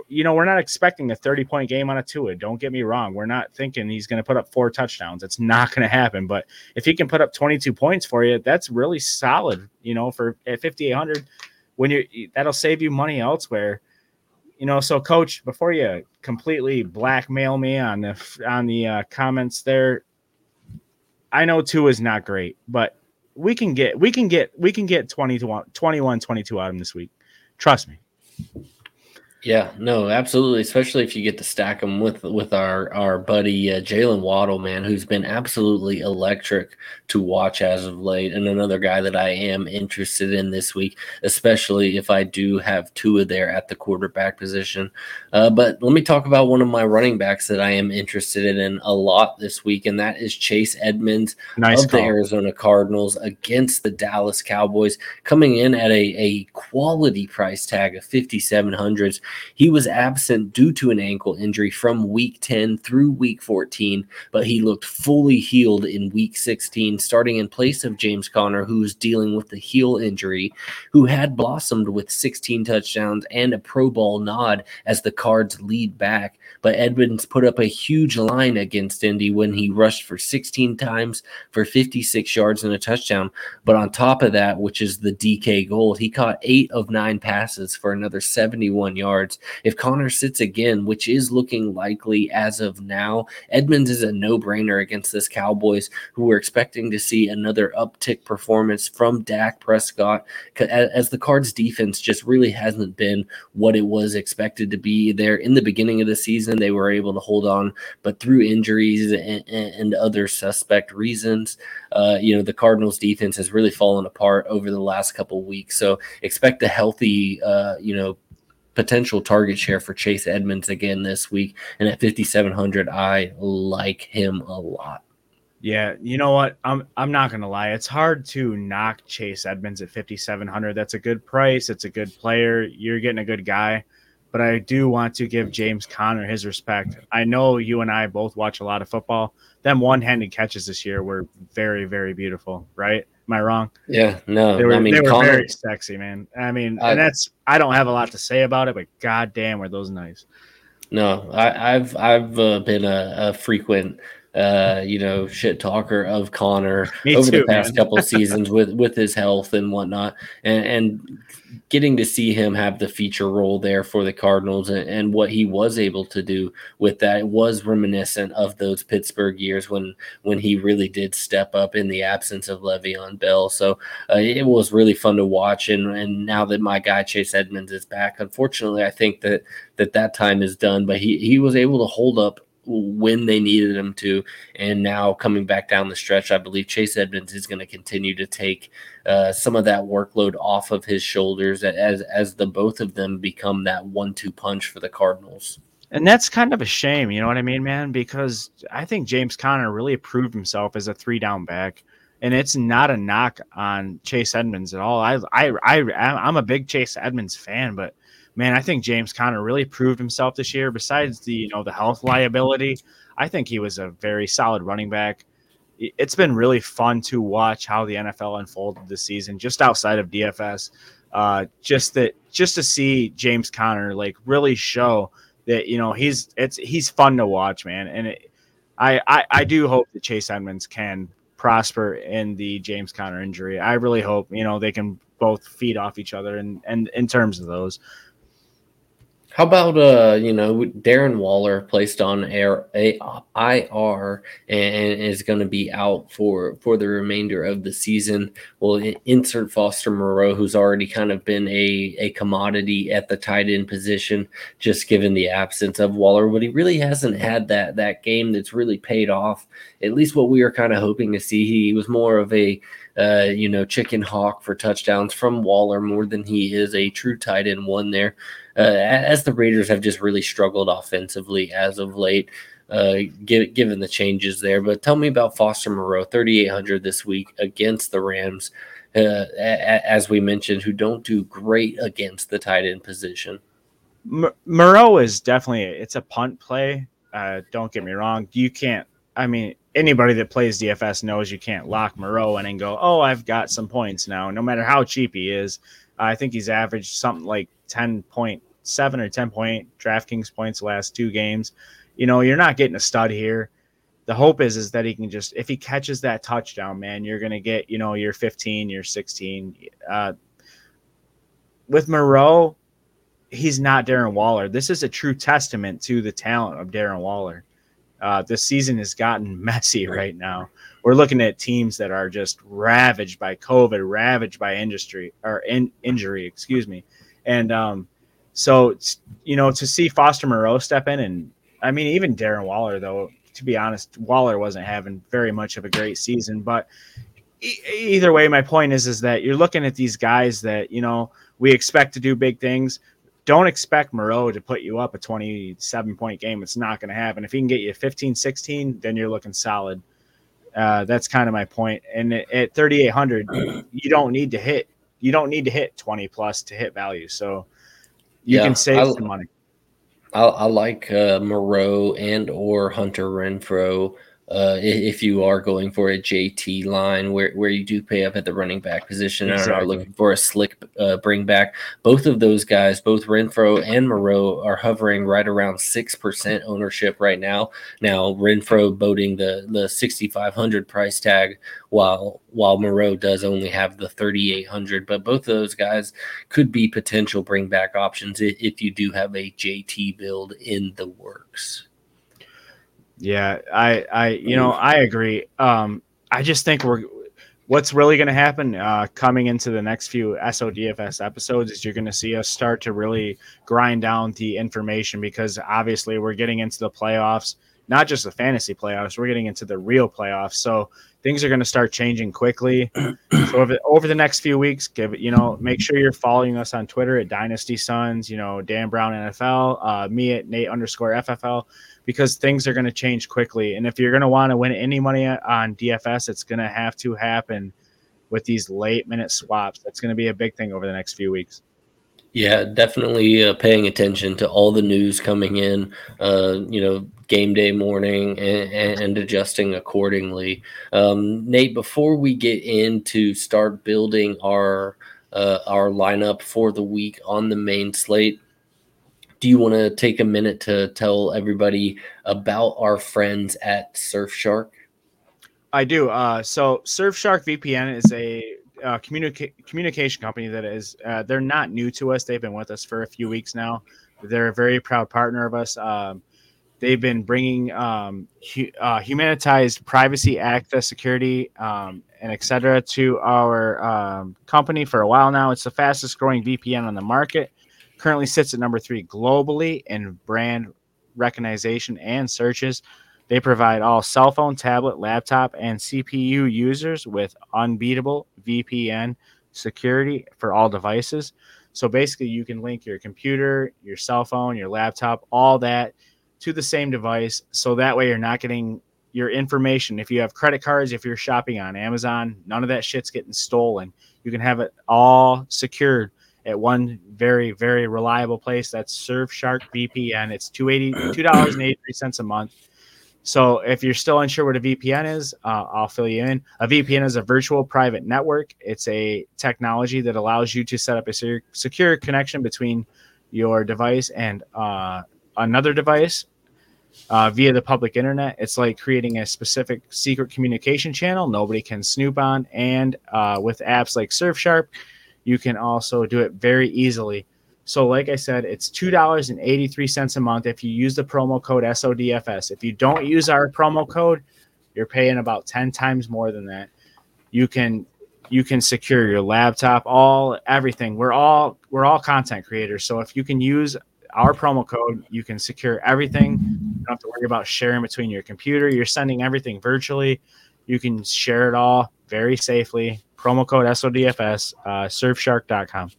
you know, we're not expecting a 30 point game on a Tua. Don't get me wrong. We're not thinking he's going to put up four touchdowns. It's not going to happen. But if he can put up 22 points for you, that's really solid, you know, for at 5,800 when you that'll save you money elsewhere. You know, so coach, before you completely blackmail me on the on the uh, comments there, I know two is not great, but we can get we can get we can get 20 to 21 22 out of him this week. Trust me. Yeah, no, absolutely. Especially if you get to stack them with with our our buddy uh, Jaylen Waddle, man, who's been absolutely electric to watch as of late, and another guy that I am interested in this week, especially if I do have Tua there at the quarterback position. Uh, but let me talk about one of my running backs that I am interested in a lot this week, and that is Chase Edmonds nice of call. the Arizona Cardinals against the Dallas Cowboys, coming in at a a quality price tag of fifty seven hundreds He was absent due to an ankle injury from week 10 through week 14, but he looked fully healed in week 16, starting in place of James Conner, who was dealing with the heel injury, who had blossomed with 16 touchdowns and a Pro Bowl nod as the Cards lead back. But Edmonds put up a huge line against Indy when he rushed for 16 times for 56 yards and a touchdown. But on top of that, which is the DK gold, he caught eight of nine passes for another 71 yards. If Conner sits again, which is looking likely as of now, Edmonds is a no brainer against this Cowboys, who were expecting to see another uptick performance from Dak Prescott, as the Cards defense just really hasn't been what it was expected to be there in the beginning of the season. They were able to hold on, but through injuries and, and other suspect reasons, uh, you know, the Cardinals defense has really fallen apart over the last couple weeks. So expect a healthy, uh, you know, potential target share for Chase Edmonds again this week. And at 5,700, I like him a lot. Yeah, you know what? I'm I'm not gonna lie. It's hard to knock Chase Edmonds at 5,700. That's a good price. It's a good player. You're getting a good guy but I do want to give James Conner his respect. I know you and I both watch a lot of football. Them one-handed catches this year were very, very beautiful, right? Am I wrong? Yeah, no. They were, I mean, they were Conner, very sexy, man. I mean, I, and that's I don't have a lot to say about it, but goddamn, were those nice. No, I, have I've uh, been a, a frequent uh, you know, shit talker of Conner <laughs> Me over too, the past couple <laughs> seasons with with his health and whatnot, and, and getting to see him have the feature role there for the Cardinals and, and, what he was able to do with that was reminiscent of those Pittsburgh years when when he really did step up in the absence of Le'Veon Bell. So uh, it was really fun to watch. And and now that my guy Chase Edmonds is back, unfortunately, I think that that that time is done. But he he was able to hold up when they needed him to. And now coming back down the stretch, I believe Chase Edmonds is going to continue to take uh, some of that workload off of his shoulders as as the both of them become that one-two punch for the Cardinals. And that's kind of a shame, you know what I mean, man? Because I think James Conner really proved himself as a three-down back and it's not a knock on Chase Edmonds at all. I I I I'm a big Chase Edmonds fan, but man, I think James Conner really proved himself this year. Besides the you know the health liability, I think he was a very solid running back. It's been really fun to watch how the NFL unfolded this season, just outside of DFS. Uh, just that, just to see James Conner like really show that you know he's it's he's fun to watch, man. And it, I, I I do hope that Chase Edmonds can prosper in the James Conner injury. I really hope you know they can both feed off each other and and in terms of those. How about uh, you know, Darren Waller placed on air a, IR and is going to be out for for the remainder of the season. Well, insert Foster Moreau, who's already kind of been a a commodity at the tight end position, just given the absence of Waller. But he really hasn't had that that game that's really paid off. At least what we were kind of hoping to see. He was more of a uh, you know, chicken hawk for touchdowns from Waller more than he is a true tight end one there uh, as the Raiders have just really struggled offensively as of late, uh, given the changes there. But tell me about Foster Moreau, 3,800 this week against the Rams, uh, as we mentioned, who don't do great against the tight end position. Moreau is definitely it's a punt play. Uh, don't get me wrong. You can't. I mean, anybody that plays DFS knows you can't lock Moreau in and go, "Oh, I've got some points now." No matter how cheap he is, I think he's averaged something like ten point seven or 10 point DraftKings points last two games. You know, you're not getting a stud here. The hope is is that he can just if he catches that touchdown, man, you're gonna get you know your 15, your 16. Uh, with Moreau, he's not Darren Waller. This is a true testament to the talent of Darren Waller. Uh, this season has gotten <laughs> messy right now. We're looking at teams that are just ravaged by COVID, ravaged by industry or in, injury, excuse me, and um, so, you know, to see Foster Moreau step in, and I mean, even Darren Waller, though, to be honest, Waller wasn't having very much of a great season. But e- either way, my point is, is that you're looking at these guys that, you know, we expect to do big things. Don't expect Moreau to put you up a 27 point game. It's not going to happen. If he can get you 15, 16, then you're looking solid. Uh, that's kind of my point. And at 3,800, you don't need to hit, you don't need to hit 20 plus to hit value. So, you yeah, can save I, some money. I, I like uh, Moreau and or Hunter Renfrow uh, if you are going for a JT line where, where you do pay up at the running back position exactly. and are looking for a slick uh, bring back, both of those guys, both Renfrow and Moreau, are hovering right around 6% ownership right now. Now, Renfrow boating the, the 6,500 price tag while while Moreau does only have the 3,800. But both of those guys could be potential bring back options if, if you do have a JT build in the works. Yeah, I, I, you know, I agree. Um, I just think we're what's really going to happen uh, coming into the next few SODFS episodes is you're going to see us start to really grind down the information because obviously we're getting into the playoffs, not just the fantasy playoffs, we're getting into the real playoffs. So things are going to start changing quickly. so over, over the next few weeks, give it, you know, make sure you're following us on Twitter at Dynasty Sons, you know, Dan Brown NFL, uh, me at Nate underscore FFL because things are going to change quickly. And if you're going to want to win any money on DFS, it's going to have to happen with these late minute swaps. That's going to be a big thing over the next few weeks. Yeah, definitely uh, paying attention to all the news coming in, uh, you know, game day morning and, and adjusting accordingly. Um, Nate, before we get into start building our uh, our lineup for the week on the main slate, do you want to take a minute to tell everybody about our friends at Surfshark? I do. Uh, so Surfshark VPN is a uh, communica- communication company that is uh, they're not new to us. They've been with us for a few weeks now. They're a very proud partner of us. Um, they've been bringing um, hu- uh, humanitized privacy, access, security, um, and etc. to our um, company for a while now. It's the fastest growing VPN on the market currently sits at number three globally in brand recognition and searches. They provide all cell phone, tablet, laptop, and CPU users with unbeatable VPN security for all devices. So basically, you can link your computer, your cell phone, your laptop, all that to the same device. So that way, you're not getting your information. If you have credit cards, if you're shopping on Amazon, none of that shit's getting stolen. You can have it all secured at one very very reliable place. That's Surfshark VPN. It's two eighty <clears throat> two dollars and eighty three cents a month. So if you're still unsure what a VPN is, uh, I'll fill you in. A VPN is a virtual private network. It's a technology that allows you to set up a secure connection between your device and uh, another device uh, via the public internet. It's like creating a specific secret communication channel nobody can snoop on. And uh, with apps like Surfshark, you can also do it very easily. So, like I said, it's $2.83 a month if you use the promo code SODFS. If you don't use our promo code, you're paying about 10 times more than that. You can you can secure your laptop, all everything. We're all we're all content creators. So if you can use our promo code, you can secure everything. You don't have to worry about sharing between your computer. You're sending everything virtually. You can share it all very safely promo code SODFS, uh, surfshark.com.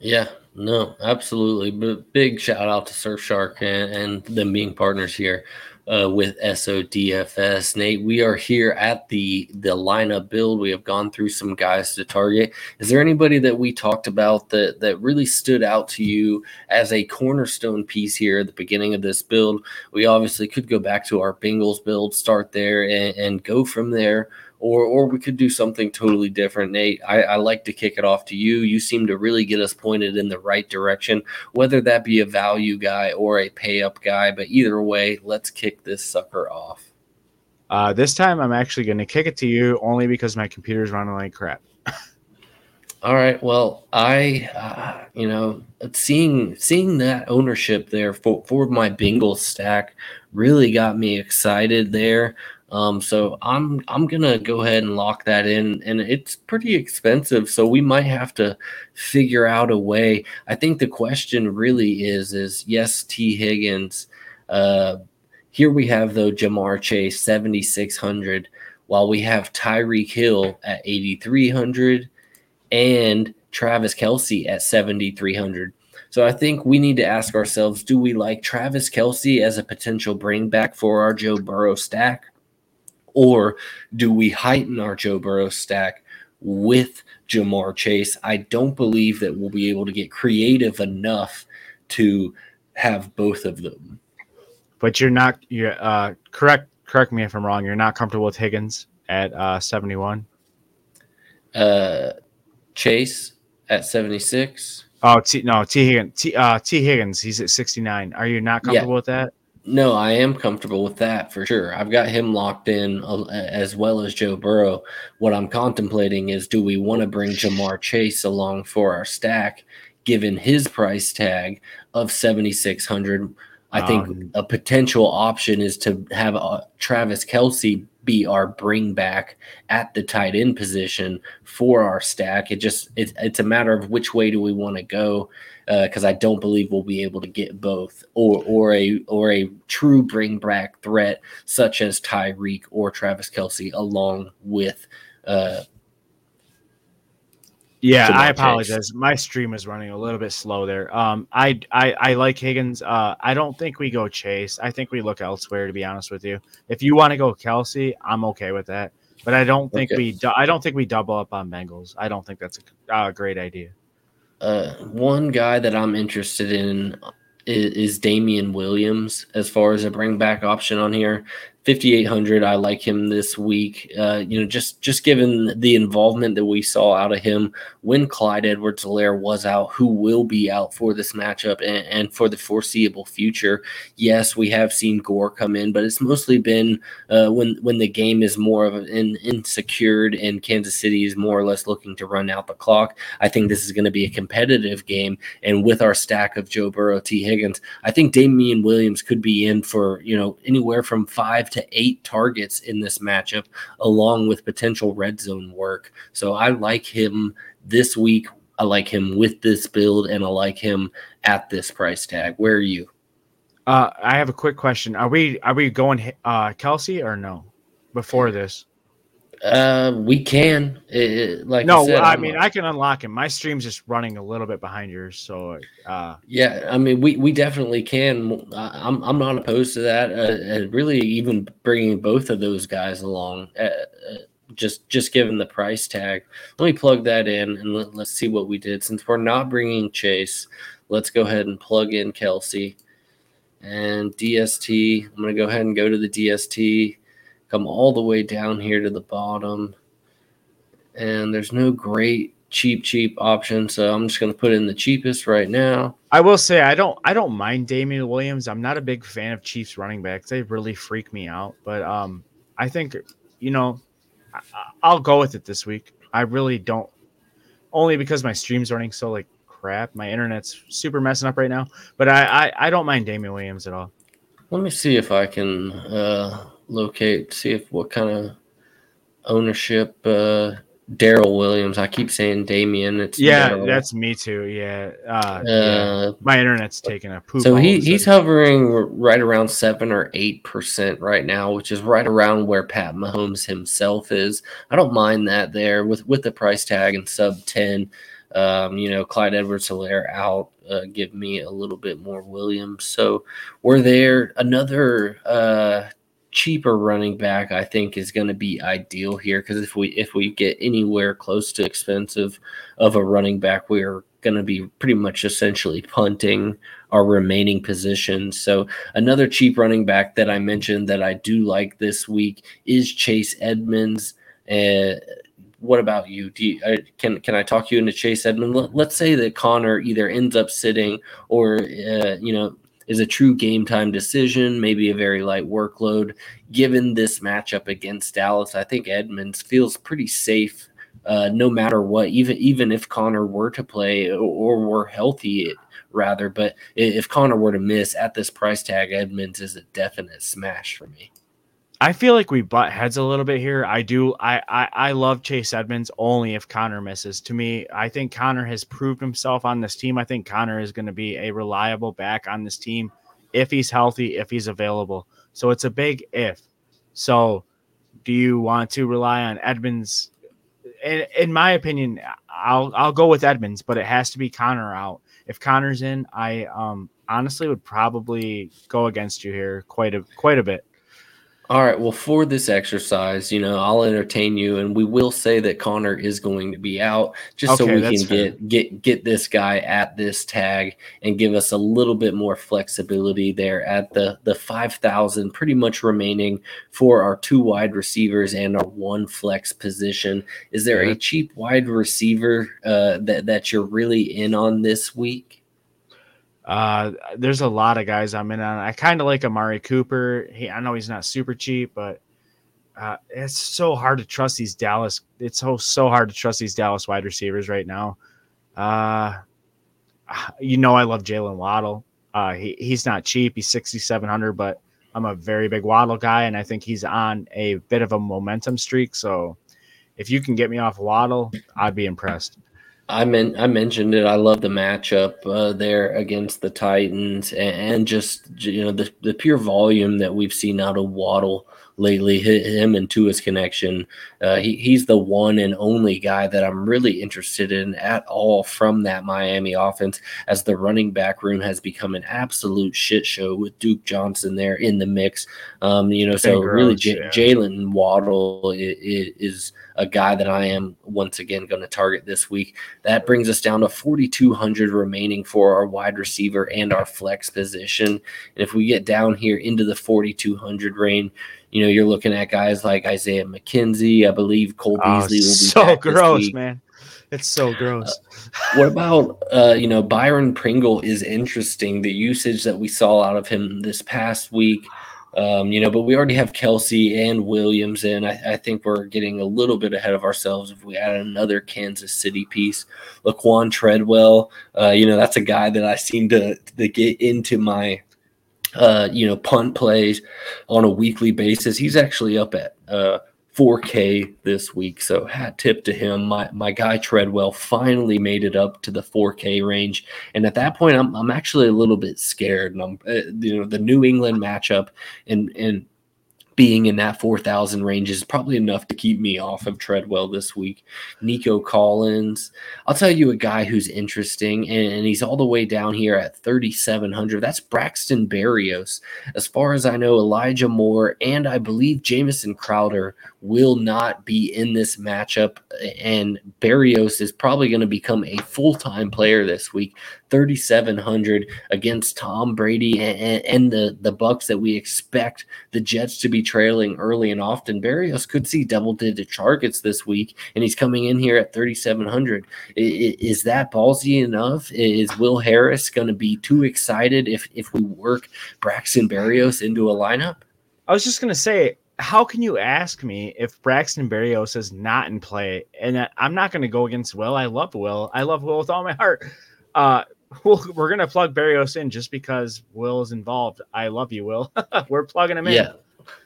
Yeah, no, absolutely. Big shout out to Surfshark and, and them being partners here uh, with SODFS. Nate, we are here at the the lineup build. We have gone through some guys to target. Is there anybody that we talked about that that really stood out to you as a cornerstone piece here at the beginning of this build? We obviously could go back to our Bengals build, start there, and, and go from there or or we could do something totally different. Nate, I, I like to kick it off to you. You seem to really get us pointed in the right direction, whether that be a value guy or a pay up guy. But either way, let's kick this sucker off. Uh, this time, I'm actually going to kick it to you only because my computer's running like crap. All right. Well, I, uh, you know, seeing seeing that ownership there for for my Bengals stack really got me excited there. Um, so I'm I'm gonna go ahead and lock that in, and it's pretty expensive, so we might have to figure out a way. I think the question really is is yes, Tee Higgins. Uh, here we have though Ja'Marr Chase 7600, while we have Tyreek Hill at 8300, and Travis Kelce at 7300. So I think we need to ask ourselves: Do we like Travis Kelce as a potential bring back for our Joe Burrow stack? Or do we heighten our Joe Burrow stack with Ja'Marr Chase? I don't believe that we'll be able to get creative enough to have both of them. But you're not. You're uh, correct. Correct me if I'm wrong. You're not comfortable with Higgins at uh, 71. Uh, Chase at 76. Oh, T, no, Tee Higgins. T, uh, Tee Higgins. He's at 69. Are you not comfortable yeah. with that? No, I am comfortable with that for sure. I've got him locked in uh, as well as Joe Burrow. What I'm contemplating is do we want to bring Ja'Marr Chase along for our stack given his price tag of 7600 I think um, a potential option is to have uh, Travis Kelce be our bring back at the tight end position for our stack. It just it, it's a matter of which way do we want to go because uh, I don't believe we'll be able to get both or or a or a true bring back threat such as Tyreek or Travis Kelce along with uh, yeah, I apologize. My stream is running a little bit slow there. Um, I, I, I like Higgins. Uh, I don't think we go Chase. I think we look elsewhere. To be honest with you, if you want to go Kelce, I'm okay with that. But I don't think okay. we. I don't think we double up on Bengals. I don't think that's a uh, great idea. Uh, one guy that I'm interested in is, is Damien Williams as far as a bring back option on here. 5800 i like him this week. Uh, you know just just given the involvement that we saw out of him when clyde edwards helaire was out who will be out for this matchup and, and, for the foreseeable future yes we have seen gore come in but it's mostly been uh, when when the game is more of an insecured and kansas city is more or less looking to run out the clock i think this is going to be a competitive game. And with our stack of joe burrow Tee Higgins i think damien williams could be in for you know anywhere from five to to eight targets in this matchup, along with potential red zone work. So I like him this week. I like him with this build, and I like him at this price tag. Where are you? Uh, I have a quick question. Are we are we going uh, Kelce or no? Before <clears throat> this, uh, we can. It, like no, I, said, I mean I can unlock him. My stream's just running a little bit behind yours, so uh, yeah. I mean we we definitely can. I'm I'm not opposed to that. Uh, really, even bringing both of those guys along. Uh, uh, just just given the price tag, let me plug that in and let, let's see what we did. Since we're not bringing Chase, let's go ahead and plug in Kelce and DST. I'm gonna go ahead and go to the DST come all the way down here to the bottom. And there's no great cheap cheap option, so I'm just going to put in the cheapest right now. I will say I don't I don't mind damian Williams. I'm not a big fan of Chiefs running backs. They really freak me out, but um I think you know I, I'll go with it this week. I really don't only because my stream's running so like crap. My internet's super messing up right now, but I I, I don't mind damian Williams at all. Let me see if I can uh locate, see if what kind of ownership uh Darrel Williams. I keep saying Damien. It's yeah, Darrel. that's me too. Yeah. Uh, uh, yeah. my internet's taking a poop. So he, he's hovering right around seven or eight percent right now, which is right around where Pat Mahomes himself is. I don't mind that there with with the price tag and sub ten. Um, you know, Clyde Edwards Helaire out, uh, give me a little bit more Williams. So we're there. Another uh, cheaper running back I think is going to be ideal here because if we if we get anywhere close to expensive of a running back, we're going to be pretty much essentially punting our remaining positions. So another cheap running back that I mentioned that I do like this week is Chase Edmonds. Uh, what about you? Do you, uh, can can I talk you into Chase Edmonds? Let, us say that Conner either ends up sitting or uh, you know is a true game time decision, maybe a very light workload. Given this matchup against Dallas, I think Edmonds feels pretty safe uh, no matter what, even even if Conner were to play or, or were healthy, rather. But if Conner were to miss at this price tag, Edmonds is a definite smash for me. I feel like we butt heads a little bit here. I do. I, I I love Chase Edmonds only if Conner misses. To me, I think Conner has proved himself on this team. I think Conner is going to be a reliable back on this team if he's healthy, if he's available. So it's a big if. So, do you want to rely on Edmonds? In, in my opinion, I'll I'll go with Edmonds, but it has to be Conner out. If Conner's in, I um honestly would probably go against you here quite a quite a bit. All right. Well, for this exercise, you know, I'll entertain you, and we will say that Conner is going to be out, just so we can fair. get get get this guy at this tag and give us a little bit more flexibility there at the the five thousand, pretty much remaining for our two wide receivers and our one flex position. Is there Yeah. a cheap wide receiver uh, that that you're really in on this week? Uh, there's a lot of guys I'm in on. I kind of like Amari Cooper. He, I know he's not super cheap, but uh, it's so hard to trust these Dallas. It's so so hard to trust these Dallas wide receivers right now. Uh, you know, I love Jalen Waddle. Uh, he, he's not cheap. He's 6,700, but I'm a very big Waddle guy, and I think he's on a bit of a momentum streak. So if you can get me off Waddle, I'd be impressed. I men- I mentioned it. I love the matchup uh, there against the Titans, and, and just you know the the pure volume that we've seen out of Waddle lately. hi- Him and Tua's connection. Uh, he he's the one and only guy that I'm really interested in at all from that Miami offense, as the running back room has become an absolute shit show with Duke Johnson there in the mix. Um, you know, so Been really, J- yeah. Jalen Waddle is, is a guy that I am once again going to target this week. That brings us down to 4,200 remaining for our wide receiver and our flex position. And if we get down here into the 4,200 range, you know, you're looking at guys like Isaiah McKenzie. I believe Cole Oh, Beasley will be so gross, man. It's so gross. What about uh, you know Byron Pringle is interesting. The usage that we saw out of him this past week, um, you know, but we already have Kelce and Williams in. I, I think we're getting a little bit ahead of ourselves if we add another Kansas City piece. Laquon Treadwell, uh, you know, that's a guy that I seem to to get into my uh, you know punt plays on a weekly basis. He's actually up at uh, 4K this week. So hat tip to him. My my guy Treadwell finally made it up to the 4K range, and at that point, I'm I'm actually a little bit scared. And I'm uh, you know the New England matchup and and being in that 4,000 range is probably enough to keep me off of Treadwell this week. Nico Collins, I'll tell you a guy who's interesting, and, and he's all the way down here at 3,700. That's Braxton Berrios. As far as I know, Elijah Moore and I believe Jamison Crowder will not be in this matchup, and Berrios is probably going to become a full time player this week. 3,700 against Tom Brady and, and the, the Bucs that we expect the Jets to be trailing early and often. Berrios could see double digit targets this week, and he's coming in here at 3,700. I- i- Is that ballsy enough? Is Will Harris going to be too excited if, if we work Braxton Berrios into a lineup? I was just gonna say, how can you ask me if Braxton Berrios is not in play? And I'm not gonna go against Will. I love Will. I love Will with all my heart. Uh, <laughs> we'll, we're gonna plug Berrios in just because Will is involved. I love you, Will. <laughs> we're plugging him in. Yeah.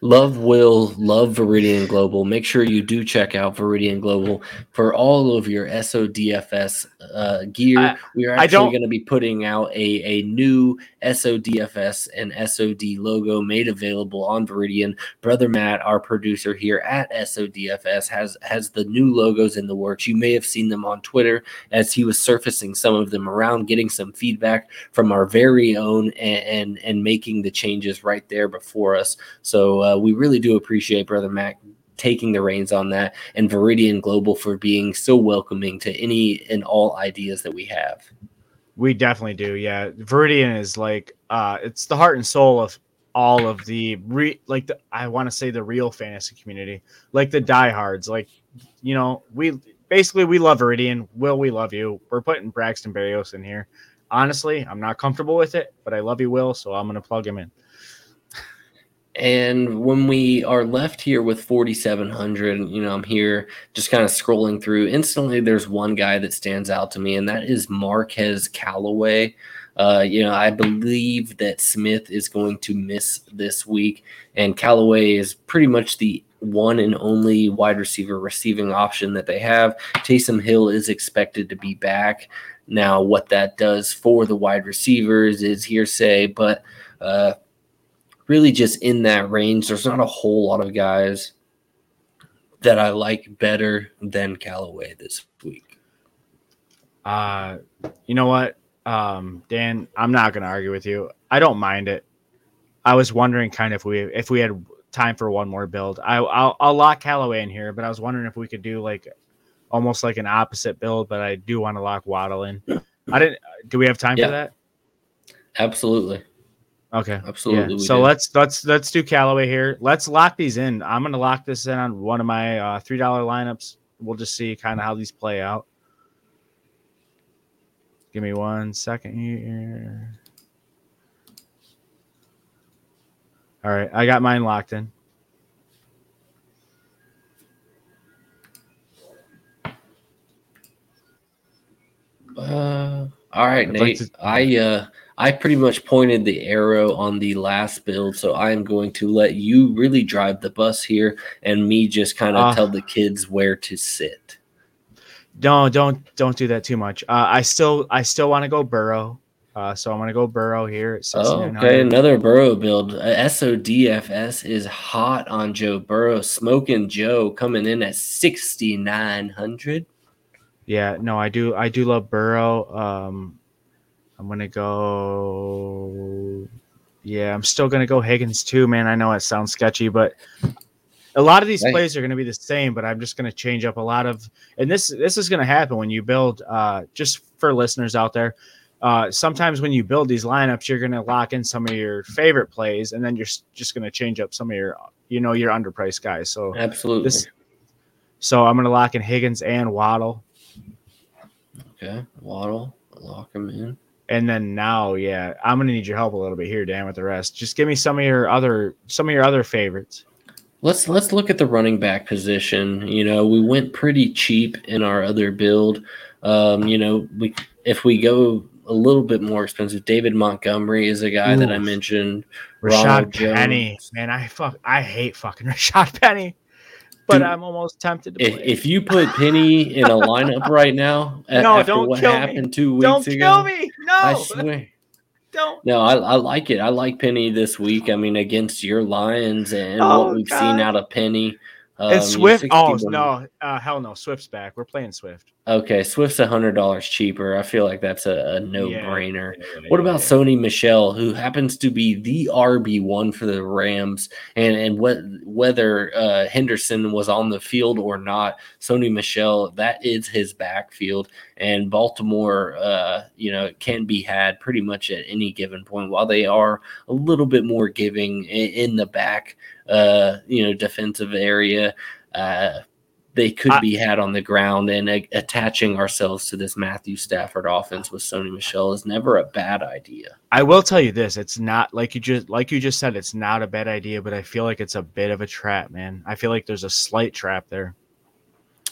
Love Will, love Viridian Global. Make sure you do check out Viridian Global for all of your SODFS uh, gear. I- we are actually going to be putting out a, a new SODFS and SOD logo made available on Viridian. Brother Matt, our producer here at SODFS, has has the new logos in the works. You may have seen them on Twitter as he was surfacing some of them around, getting some feedback from our very own and and, and making the changes right there before us. So uh, we really do appreciate Brother Mac taking the reins on that and Viridian Global for being so welcoming to any and all ideas that we have. We definitely do. Yeah. Viridian is like uh it's the heart and soul of all of the re like the I want to say the real fantasy community, like the diehards. Like, you know, we basically we love Viridian. Will we love you? We're putting Braxton Berrios in here. Honestly, I'm not comfortable with it, but I love you, Will, so I'm gonna plug him in. And when we are left here with 4,700, you know, I'm here just kind of scrolling through. Instantly, there's one guy that stands out to me, and that is Marquez Callaway. Uh, you know, I believe that Smith is going to miss this week, and Callaway is pretty much the one and only wide receiver receiving option that they have. Taysom Hill is expected to be back. Now, what that does for the wide receivers is hearsay, but uh, really just in that range. There's not a whole lot of guys that I like better than Callaway this week. Uh, you know what, um, Dan, I'm not gonna argue with you. I don't mind it. I was wondering kind of if we if we had time for one more build. I, I'll, I'll lock Callaway in here, but I was wondering if we could do like almost like an opposite build. But I do want to lock Waddle in. I didn't. Do we have time Yeah. for that? Absolutely. Okay. Absolutely. Yeah. So do. let's let's let's do Callaway here. Let's lock these in. I'm gonna lock this in on one of my uh, three dollar lineups. We'll just see kind of how these play out. Give me one second here. All right, I got mine locked in. Uh, all right, I'd like Nate. to- I uh, I pretty much pointed the arrow on the last build, so I am going to let you really drive the bus here, and me just kind of Ah. tell the kids where to sit. No, don't don't do that too much. Uh, I still I still want to go Burrow. Uh, so I'm gonna go Burrow here. At Oh, okay, another Burrow build. Uh, SODFS is hot on Joe Burrow. Smoking Joe coming in at sixty nine hundred. Yeah, no, I do. I do love Burrow. Um, I'm gonna go. Yeah, I'm still gonna go Higgins too, man. I know it sounds sketchy, but a lot of these plays are gonna be the same. But I'm just gonna change up a lot of, and this this is gonna happen when you build. Uh, just for listeners out there, uh, sometimes when you build these lineups, you're gonna lock in some of your favorite plays, and then you're just gonna change up some of your, you know, your underpriced guys. So Absolutely. this, so I'm gonna lock in Higgins and Waddle. okay, Waddle, lock him in. And then now, yeah, I'm gonna need your help a little bit here, Dan, with the rest. Just give me some of your other some of your other favorites. Let's let's look at the running back position. You know, we went pretty cheap in our other build. Um, you know, we if we go a little bit more expensive, David Montgomery is a guy that I mentioned. Rashaad Ronald Penny, Jones. man, I fuck, I hate fucking <laughs> Rashaad Penny, but Dude, I'm almost tempted to If, play. if you put Penny in a lineup right now, <laughs> No, after don't what kill me. happened two weeks don't ago, kill me, no, I swear. <laughs> don't. No, I, I like it. I like Penny this week. I mean, against your Lions and Oh, what we've God. seen out of Penny. Um, and Swift, oh 61 no, uh, hell no, Swift's back. We're playing Swift. Okay, Swift's a hundred dollars cheaper. I feel like that's a, a no brainer. Yeah, yeah, What about yeah. Sony Michel, who happens to be the RB one for the Rams, and and what whether uh, Henderson was on the field or not, Sony Michel that is his backfield, and Baltimore, uh, you know, can be had pretty much at any given point. While they are a little bit more giving in, in the back, uh, you know, defensive area. Uh, they could I- be had on the ground and uh, attaching ourselves to this Matthew Stafford offense with Sony Michel is never a bad idea. I will tell you this: it's not like you just like you just said. It's not a bad idea, but I feel like it's a bit of a trap, man. I feel like there's a slight trap there.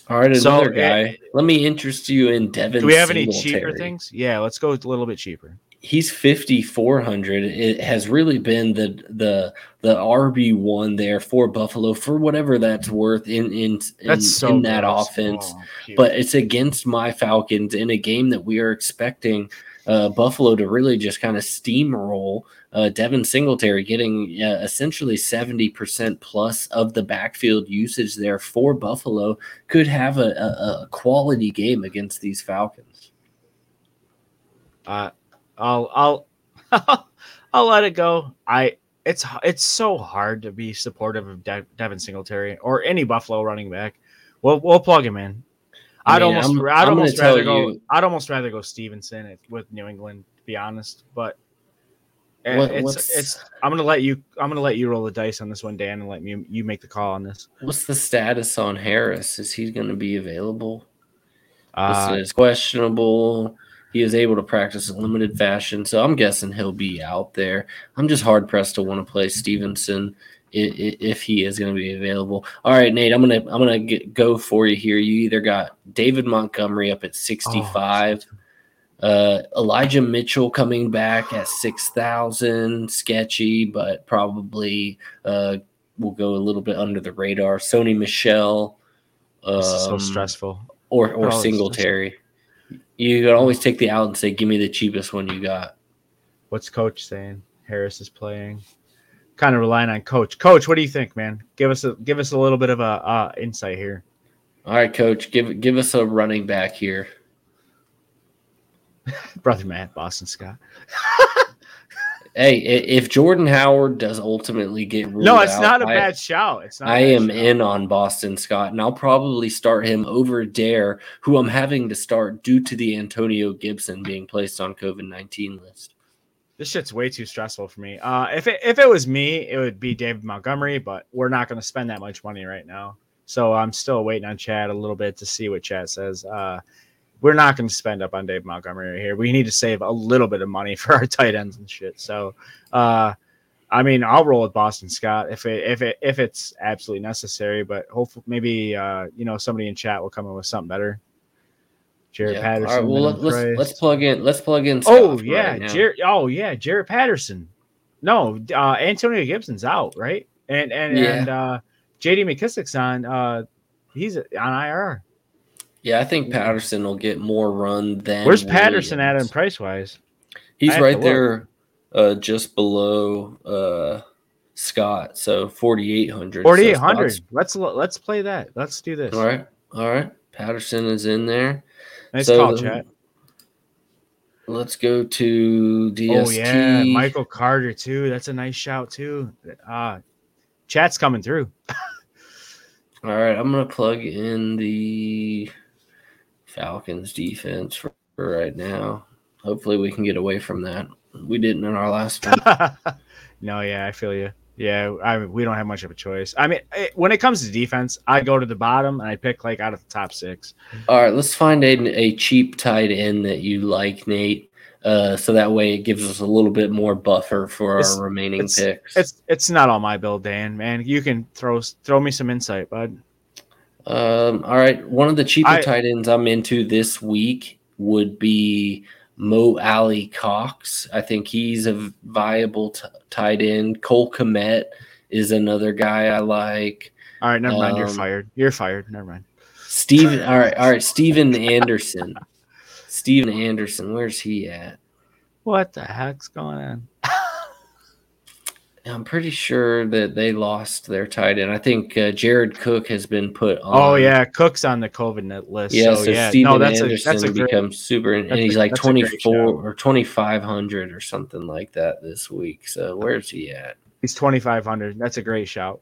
All right, So, another eh, guy. Let me interest you in Devin. Do we have any cheaper things? Yeah, let's go a little bit cheaper. He's fifty four hundred. It has really been the the the RB one there for Buffalo for whatever that's worth in in in, so in that gross. offense. Oh, but it's against my Falcons in a game that we are expecting uh, Buffalo to really just kind of steamroll. Uh, Devin Singletary getting uh, essentially 70% plus of the backfield usage there for Buffalo could have a, a, a quality game against these Falcons. uh, I'll I'll <laughs> I'll let it go. I it's it's so hard to be supportive of De- Devin Singletary or any Buffalo running back. We'll we'll plug him in. I I'd mean, almost I'm- I'd I'm almost rather go you- I'd almost rather go Stevenson with New England to be honest, but eh, What- it's it's I'm gonna let you I'm gonna let you roll the dice on this one, Dan, and let me you make the call on this. What's the status on Harris? Is he going to be available? Uh, as questionable. He is able to practice in limited fashion, so I'm guessing he'll be out there. I'm just hard pressed to want to play Stevenson if he is going to be available. All right, Nate, I'm gonna I'm gonna get, go for you here. You either got David Montgomery up at 65, uh, Elijah Mitchell coming back at 6,000, sketchy, but probably uh, will go a little bit under the radar. Sony Michel. is so um, stressful. or or Oh, Singletary. You can always take the out and say, "Give me the cheapest one you got." What's coach saying? Harris is playing. Kind of relying on coach. Coach, what do you think, man? Give us a give us a little bit of a uh, insight here. All right, coach, give give us a running back here. <laughs> Brother Matt, Boston Scott. <laughs> Hey, if Jordan Howard does ultimately get ruled no, it's out, not a I, bad shout. It's not. I am shout. in on Boston Scott, and I'll probably start him over Dare, who I'm having to start due to the Antonio Gibson being placed on COVID nineteen list. This shit's way too stressful for me. Uh, if it if it was me, it would be David Montgomery, but we're not going to spend that much money right now. So I'm still waiting on Chad a little bit to see what Chad says. Uh, we're not going to spend up on Dave Montgomery right here. We need to save a little bit of money <laughs> for our tight ends and shit. So, uh, I mean, I'll roll with Boston Scott if it if it if it's absolutely necessary. But hopefully, maybe uh, you know somebody in chat will come in with something better. Jaret Yeah. Patterson. All right, well let's let's plug in let's plug in. Scott Oh yeah, right. Jaret. Oh yeah, Jaret Patterson. No, uh, Antonio Gibson's out, right? And and Yeah. and uh, J.D. McKissic's on. Uh, he's on IR. Yeah, I think Patterson will get more run than. Where's Patterson at in price wise? He's right there, uh, just below uh, Scott. So forty eight hundred. Forty eight hundred. Let's let's play that. Let's do this. All right, all right. Patterson is in there. Nice So call, the- chat. Let's go to DST. Oh yeah, Michael Carter too. That's a nice shout too. Uh chat's coming through. <laughs> All right, I'm gonna plug in the Falcons defense for, for right now. Hopefully, we can get away from that. We didn't in our last one. <laughs> no, yeah, I feel you. Yeah, I we don't have much of a choice. I mean, it, when it comes to defense, I go to the bottom and I pick like out of the top six. All right, let's find a, a cheap tight end that you like, Nate. Uh, so that way it gives us a little bit more buffer for It's- our remaining it's- picks. It's it's not on my build, Dan. Man, you can throw throw me some insight, bud. Um, all right, one of the cheaper I- tight ends I'm into this week would be Mo Alie-Cox. I think he's a viable t- tight end. Cole Kmet is another guy I like. All right, never mind. You're Um, fired. You're fired. Never mind. Stephen, all right, all right, Stephen <laughs> Anderson. Stephen Anderson, where's he at? What the heck's going on? I'm pretty sure that they lost their tight end. I think uh, Jared Cook has been put on. Oh yeah, Cook's on the COVID net list. Yeah, so, so yeah, Stephen no, that's Anderson a that's a great. becomes super, and he's like that's a great 24 or 2500 or something like that this week. So where's he at? He's twenty five hundred. That's a great shout.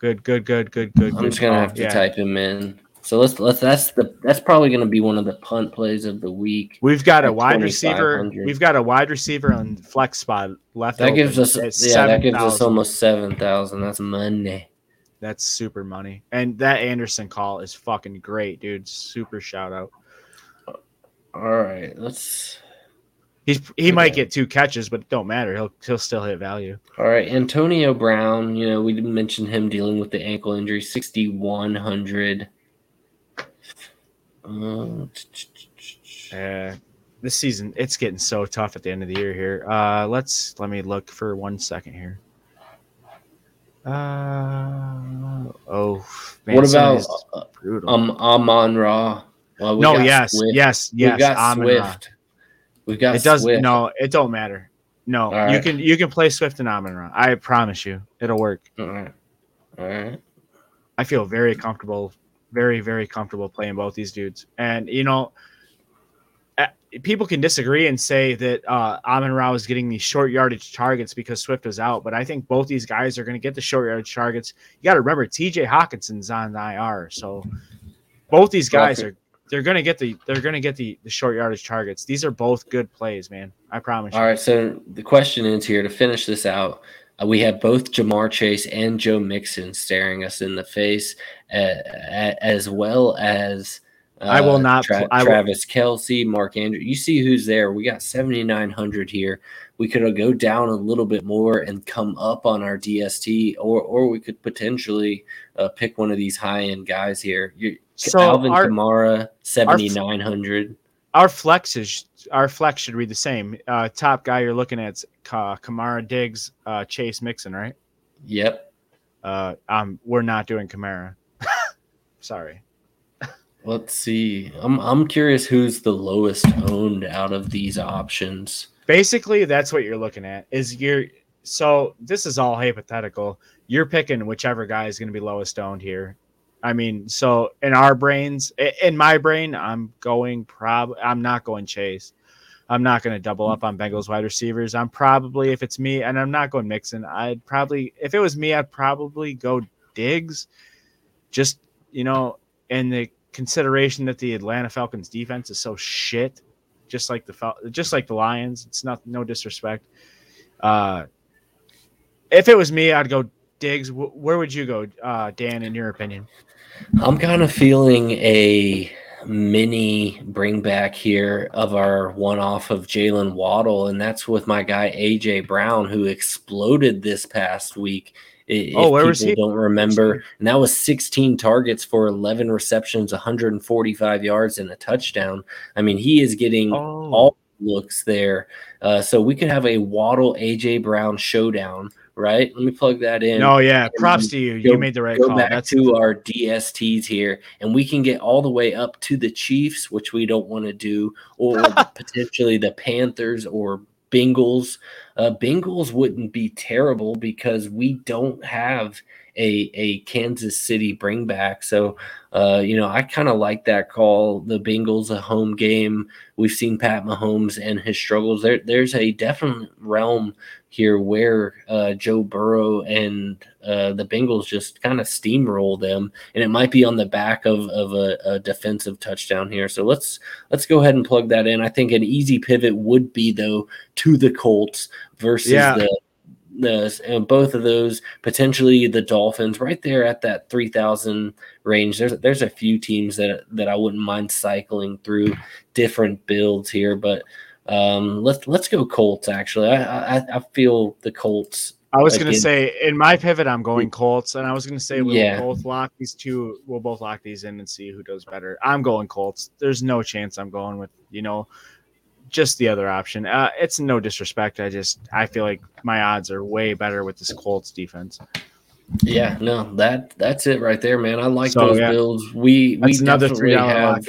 Good, good, good, good, good. I'm good just gonna call. have to Yeah. type him in. So let's let's that's the that's probably gonna be one of the punt plays of the week. We've got a wide receiver. We've got a wide receiver on flex spot left. That gives us yeah, that gives us 7,000. almost seven thousand. That's money. That's super money. And that Anderson call is fucking great, dude. Super shout out. All right, let's. He's he might get two catches, but it don't matter. He'll he'll still hit value. All right, Antonio Brown. You know, we didn't mention him dealing with the ankle injury, sixty one hundred. Uh, Uh, this season it's getting so tough at the end of the year here. Uh, let's let me look for one second here. Uh oh, man, what about uh, um Amon Ra? Well, we no, yes, Swift. yes, yes. We've got Amon-Ra. Swift. We've got It does Swift. no, it don't matter. No, All you can you can play Swift and Amon Ra. I promise you, it'll work. All right. All right. I feel very comfortable, very very comfortable playing both these dudes. And you know, people can disagree and say that uh, Amon Ra is getting these short yardage targets because Swift was out, but I think both these guys are going to get the short yardage targets. You got to remember, T.J. Hockenson's on the IR, so both these guys are. They're gonna get the they're gonna get the, the short yardage targets. These are both good plays, man. I promise you. All right. So the question is here to finish this out. Uh, we have both Ja'Marr Chase and Joe Mixon staring us in the face, as well as uh, I will not pl- I will- Travis Kelce, Mark Andrew. You see who's there. We got 7,900 here. We could go down a little bit more and come up on our DST, or or we could potentially uh, pick one of these high end guys here. you So Alvin our- Kamara, 7,900. our flex is our flex should read the same. Uh, top guy you're looking at is Ka- Kamara Diggs, uh, Chase Mixon, right? Yep. Uh, um, we're not doing Kamara. Sorry. Let's see. I'm I'm curious who's the lowest owned out of these options. Basically, that's what you're looking at. Is you're so this is all hypothetical. You're picking whichever guy is going to be lowest owned here. I mean, so in our brains, in my brain, I'm going prob. I'm not going Chase, I'm not going to double up on Bengals wide receivers. I'm probably, if it's me, and I'm not going Mixon, I'd probably, if it was me, I'd probably go Diggs. Just, you know, in the consideration that the Atlanta Falcons defense is so shit, just like the Fal- just like the Lions. It's not no disrespect. Uh, if it was me, I'd go Diggs. W- where would you go, uh, Dan? In your opinion, I'm kind of feeling a mini bring back here of our one off of Jalen Waddle, and that's with my guy AJ Brown, who exploded this past week. If oh, where was he? Don't remember, and that was 16 targets for 11 receptions, 145 yards, and a touchdown. I mean, he is getting oh. all looks there. Uh, so we could have a Waddle AJ Brown showdown right? Let me plug that in. Oh yeah, props to you. Go, you made the right go call. Back That's to our DSTs here, and we can get all the way up to the Chiefs, which we don't want to do, or <laughs> potentially the Panthers or Bengals. Uh, Bengals wouldn't be terrible because we don't have a a Kansas City bring back. So, uh, you know, I kind of like that call. The Bengals a home game. We've seen Pat Mahomes and his struggles. There, there's a definite realm here where uh, Joe Burrow and uh, the Bengals just kind of steamroll them, and it might be on the back of, of a, a, defensive touchdown here. So let's let's go ahead and plug that in. I think an easy pivot would be though to the Colts versus yeah. the the and both of those potentially the Dolphins right there at that three thousand range. There's there's a few teams that that I wouldn't mind cycling through different builds here, but um, let's let's go Colts. Actually, I I, I feel the Colts. I was going to say in my pivot, I'm going Colts, and I was going to say we'll yeah. both lock these two. We'll both lock these in and see who does better. I'm going Colts. There's no chance I'm going with you know just the other option. Uh, it's no disrespect. I just I feel like my odds are way better with this Colts defense. Yeah, no, that that's it right there, man. I like so, those yeah. builds. We that's we three have,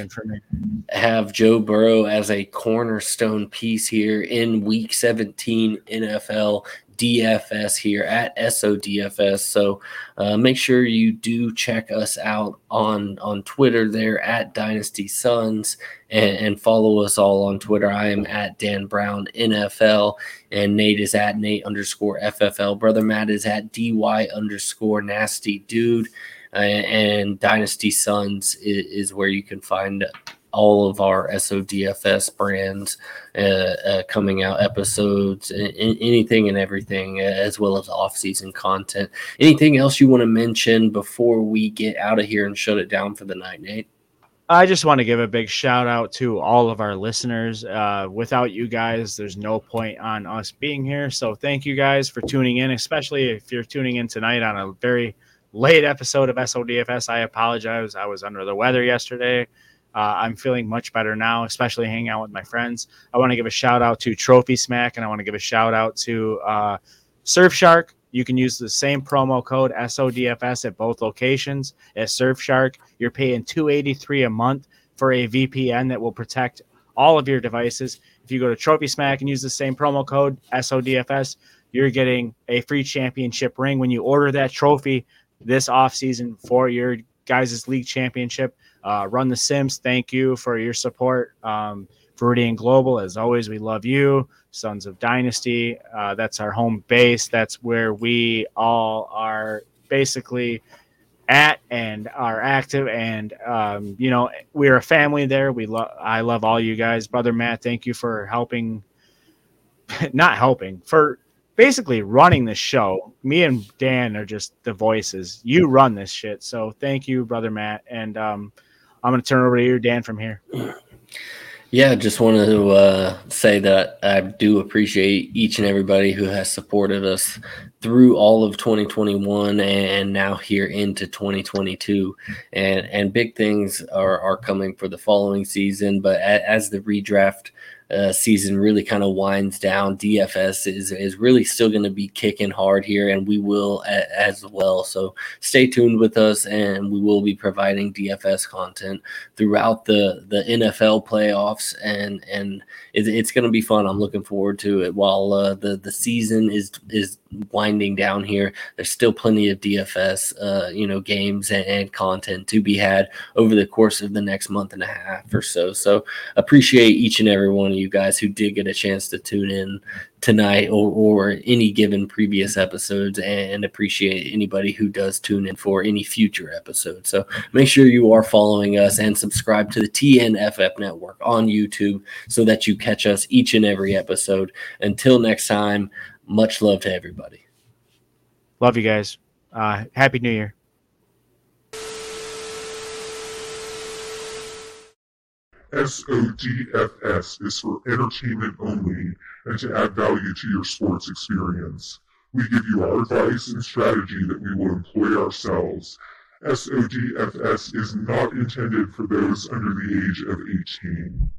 have Joe Burrow as a cornerstone piece here in Week 17 NFL. DFS here at SODFS. So uh, make sure you do check us out on on Twitter there at Dynasty Sons and, and, follow us all on Twitter. I am at Dan Brown NFL and Nate is at Nate underscore FFL. Brother Matt is at DY underscore Nasty Dude. Uh, and Dynasty Sons is, is where you can find all of our SODFS brands uh, uh, coming out episodes, anything and everything, as well as off season content. Anything else you want to mention before we get out of here and shut it down for the night, Nate? I just want to give a big shout out to all of our listeners. Uh, without you guys, there's no point on us being here. So thank you guys for tuning in, especially if you're tuning in tonight on a very late episode of SODFS. I apologize. I was under the weather yesterday. Uh, I'm feeling much better now, especially hanging out with my friends. I want to give a shout out to Trophy Smack and I want to give a shout out to uh, Surfshark. You can use the same promo code SODFS at both locations as Surfshark. You're paying 283 a month for a VPN that will protect all of your devices. If you go to Trophy Smack and use the same promo code SODFS, you're getting a free championship ring when you order that trophy this offseason for your guys' league championship. Uh, Run the Sims, thank you for your support. Um, Viridian Global, as always, we love you. Sons of Dynasty, uh, that's our home base. That's where we all are basically at and are active. And um, you know, we're a family there. We love. I love all you guys, brother Matt. Thank you for helping. <laughs> Not helping for basically running the show. Me and Dan are just the voices. You run this shit. So thank you, brother Matt. And um, I'm going to turn over to you, Dan, from here. Yeah, just wanted to uh, say that I do appreciate each and everybody who has supported us through all of 2021 and now here into 2022. And and big things are, are coming for the following season. But as the redraft uh, season really kind of winds down, DFS is is really still going to be kicking hard here, and we will a, as well. So stay tuned with us, and we will be providing DFS content throughout the the NFL playoffs, and and it, it's going to be fun. I'm looking forward to it. While uh, the the season is is winding down here. There's still plenty of DFS, uh, you know, games and, and, content to be had over the course of the next month and a half or so. So appreciate each and every one of you guys who did get a chance to tune in tonight or, or any given previous episodes and appreciate anybody who does tune in for any future episodes. So make sure you are following us and subscribe to the TNFF network on YouTube so that you catch us each and every episode. Until next time, much love to everybody. Love you guys. Uh, Happy New Year. SODFS is for entertainment only and to add value to your sports experience. We give you our advice and strategy that we will employ ourselves. SODFS is not intended for those under the age of 18.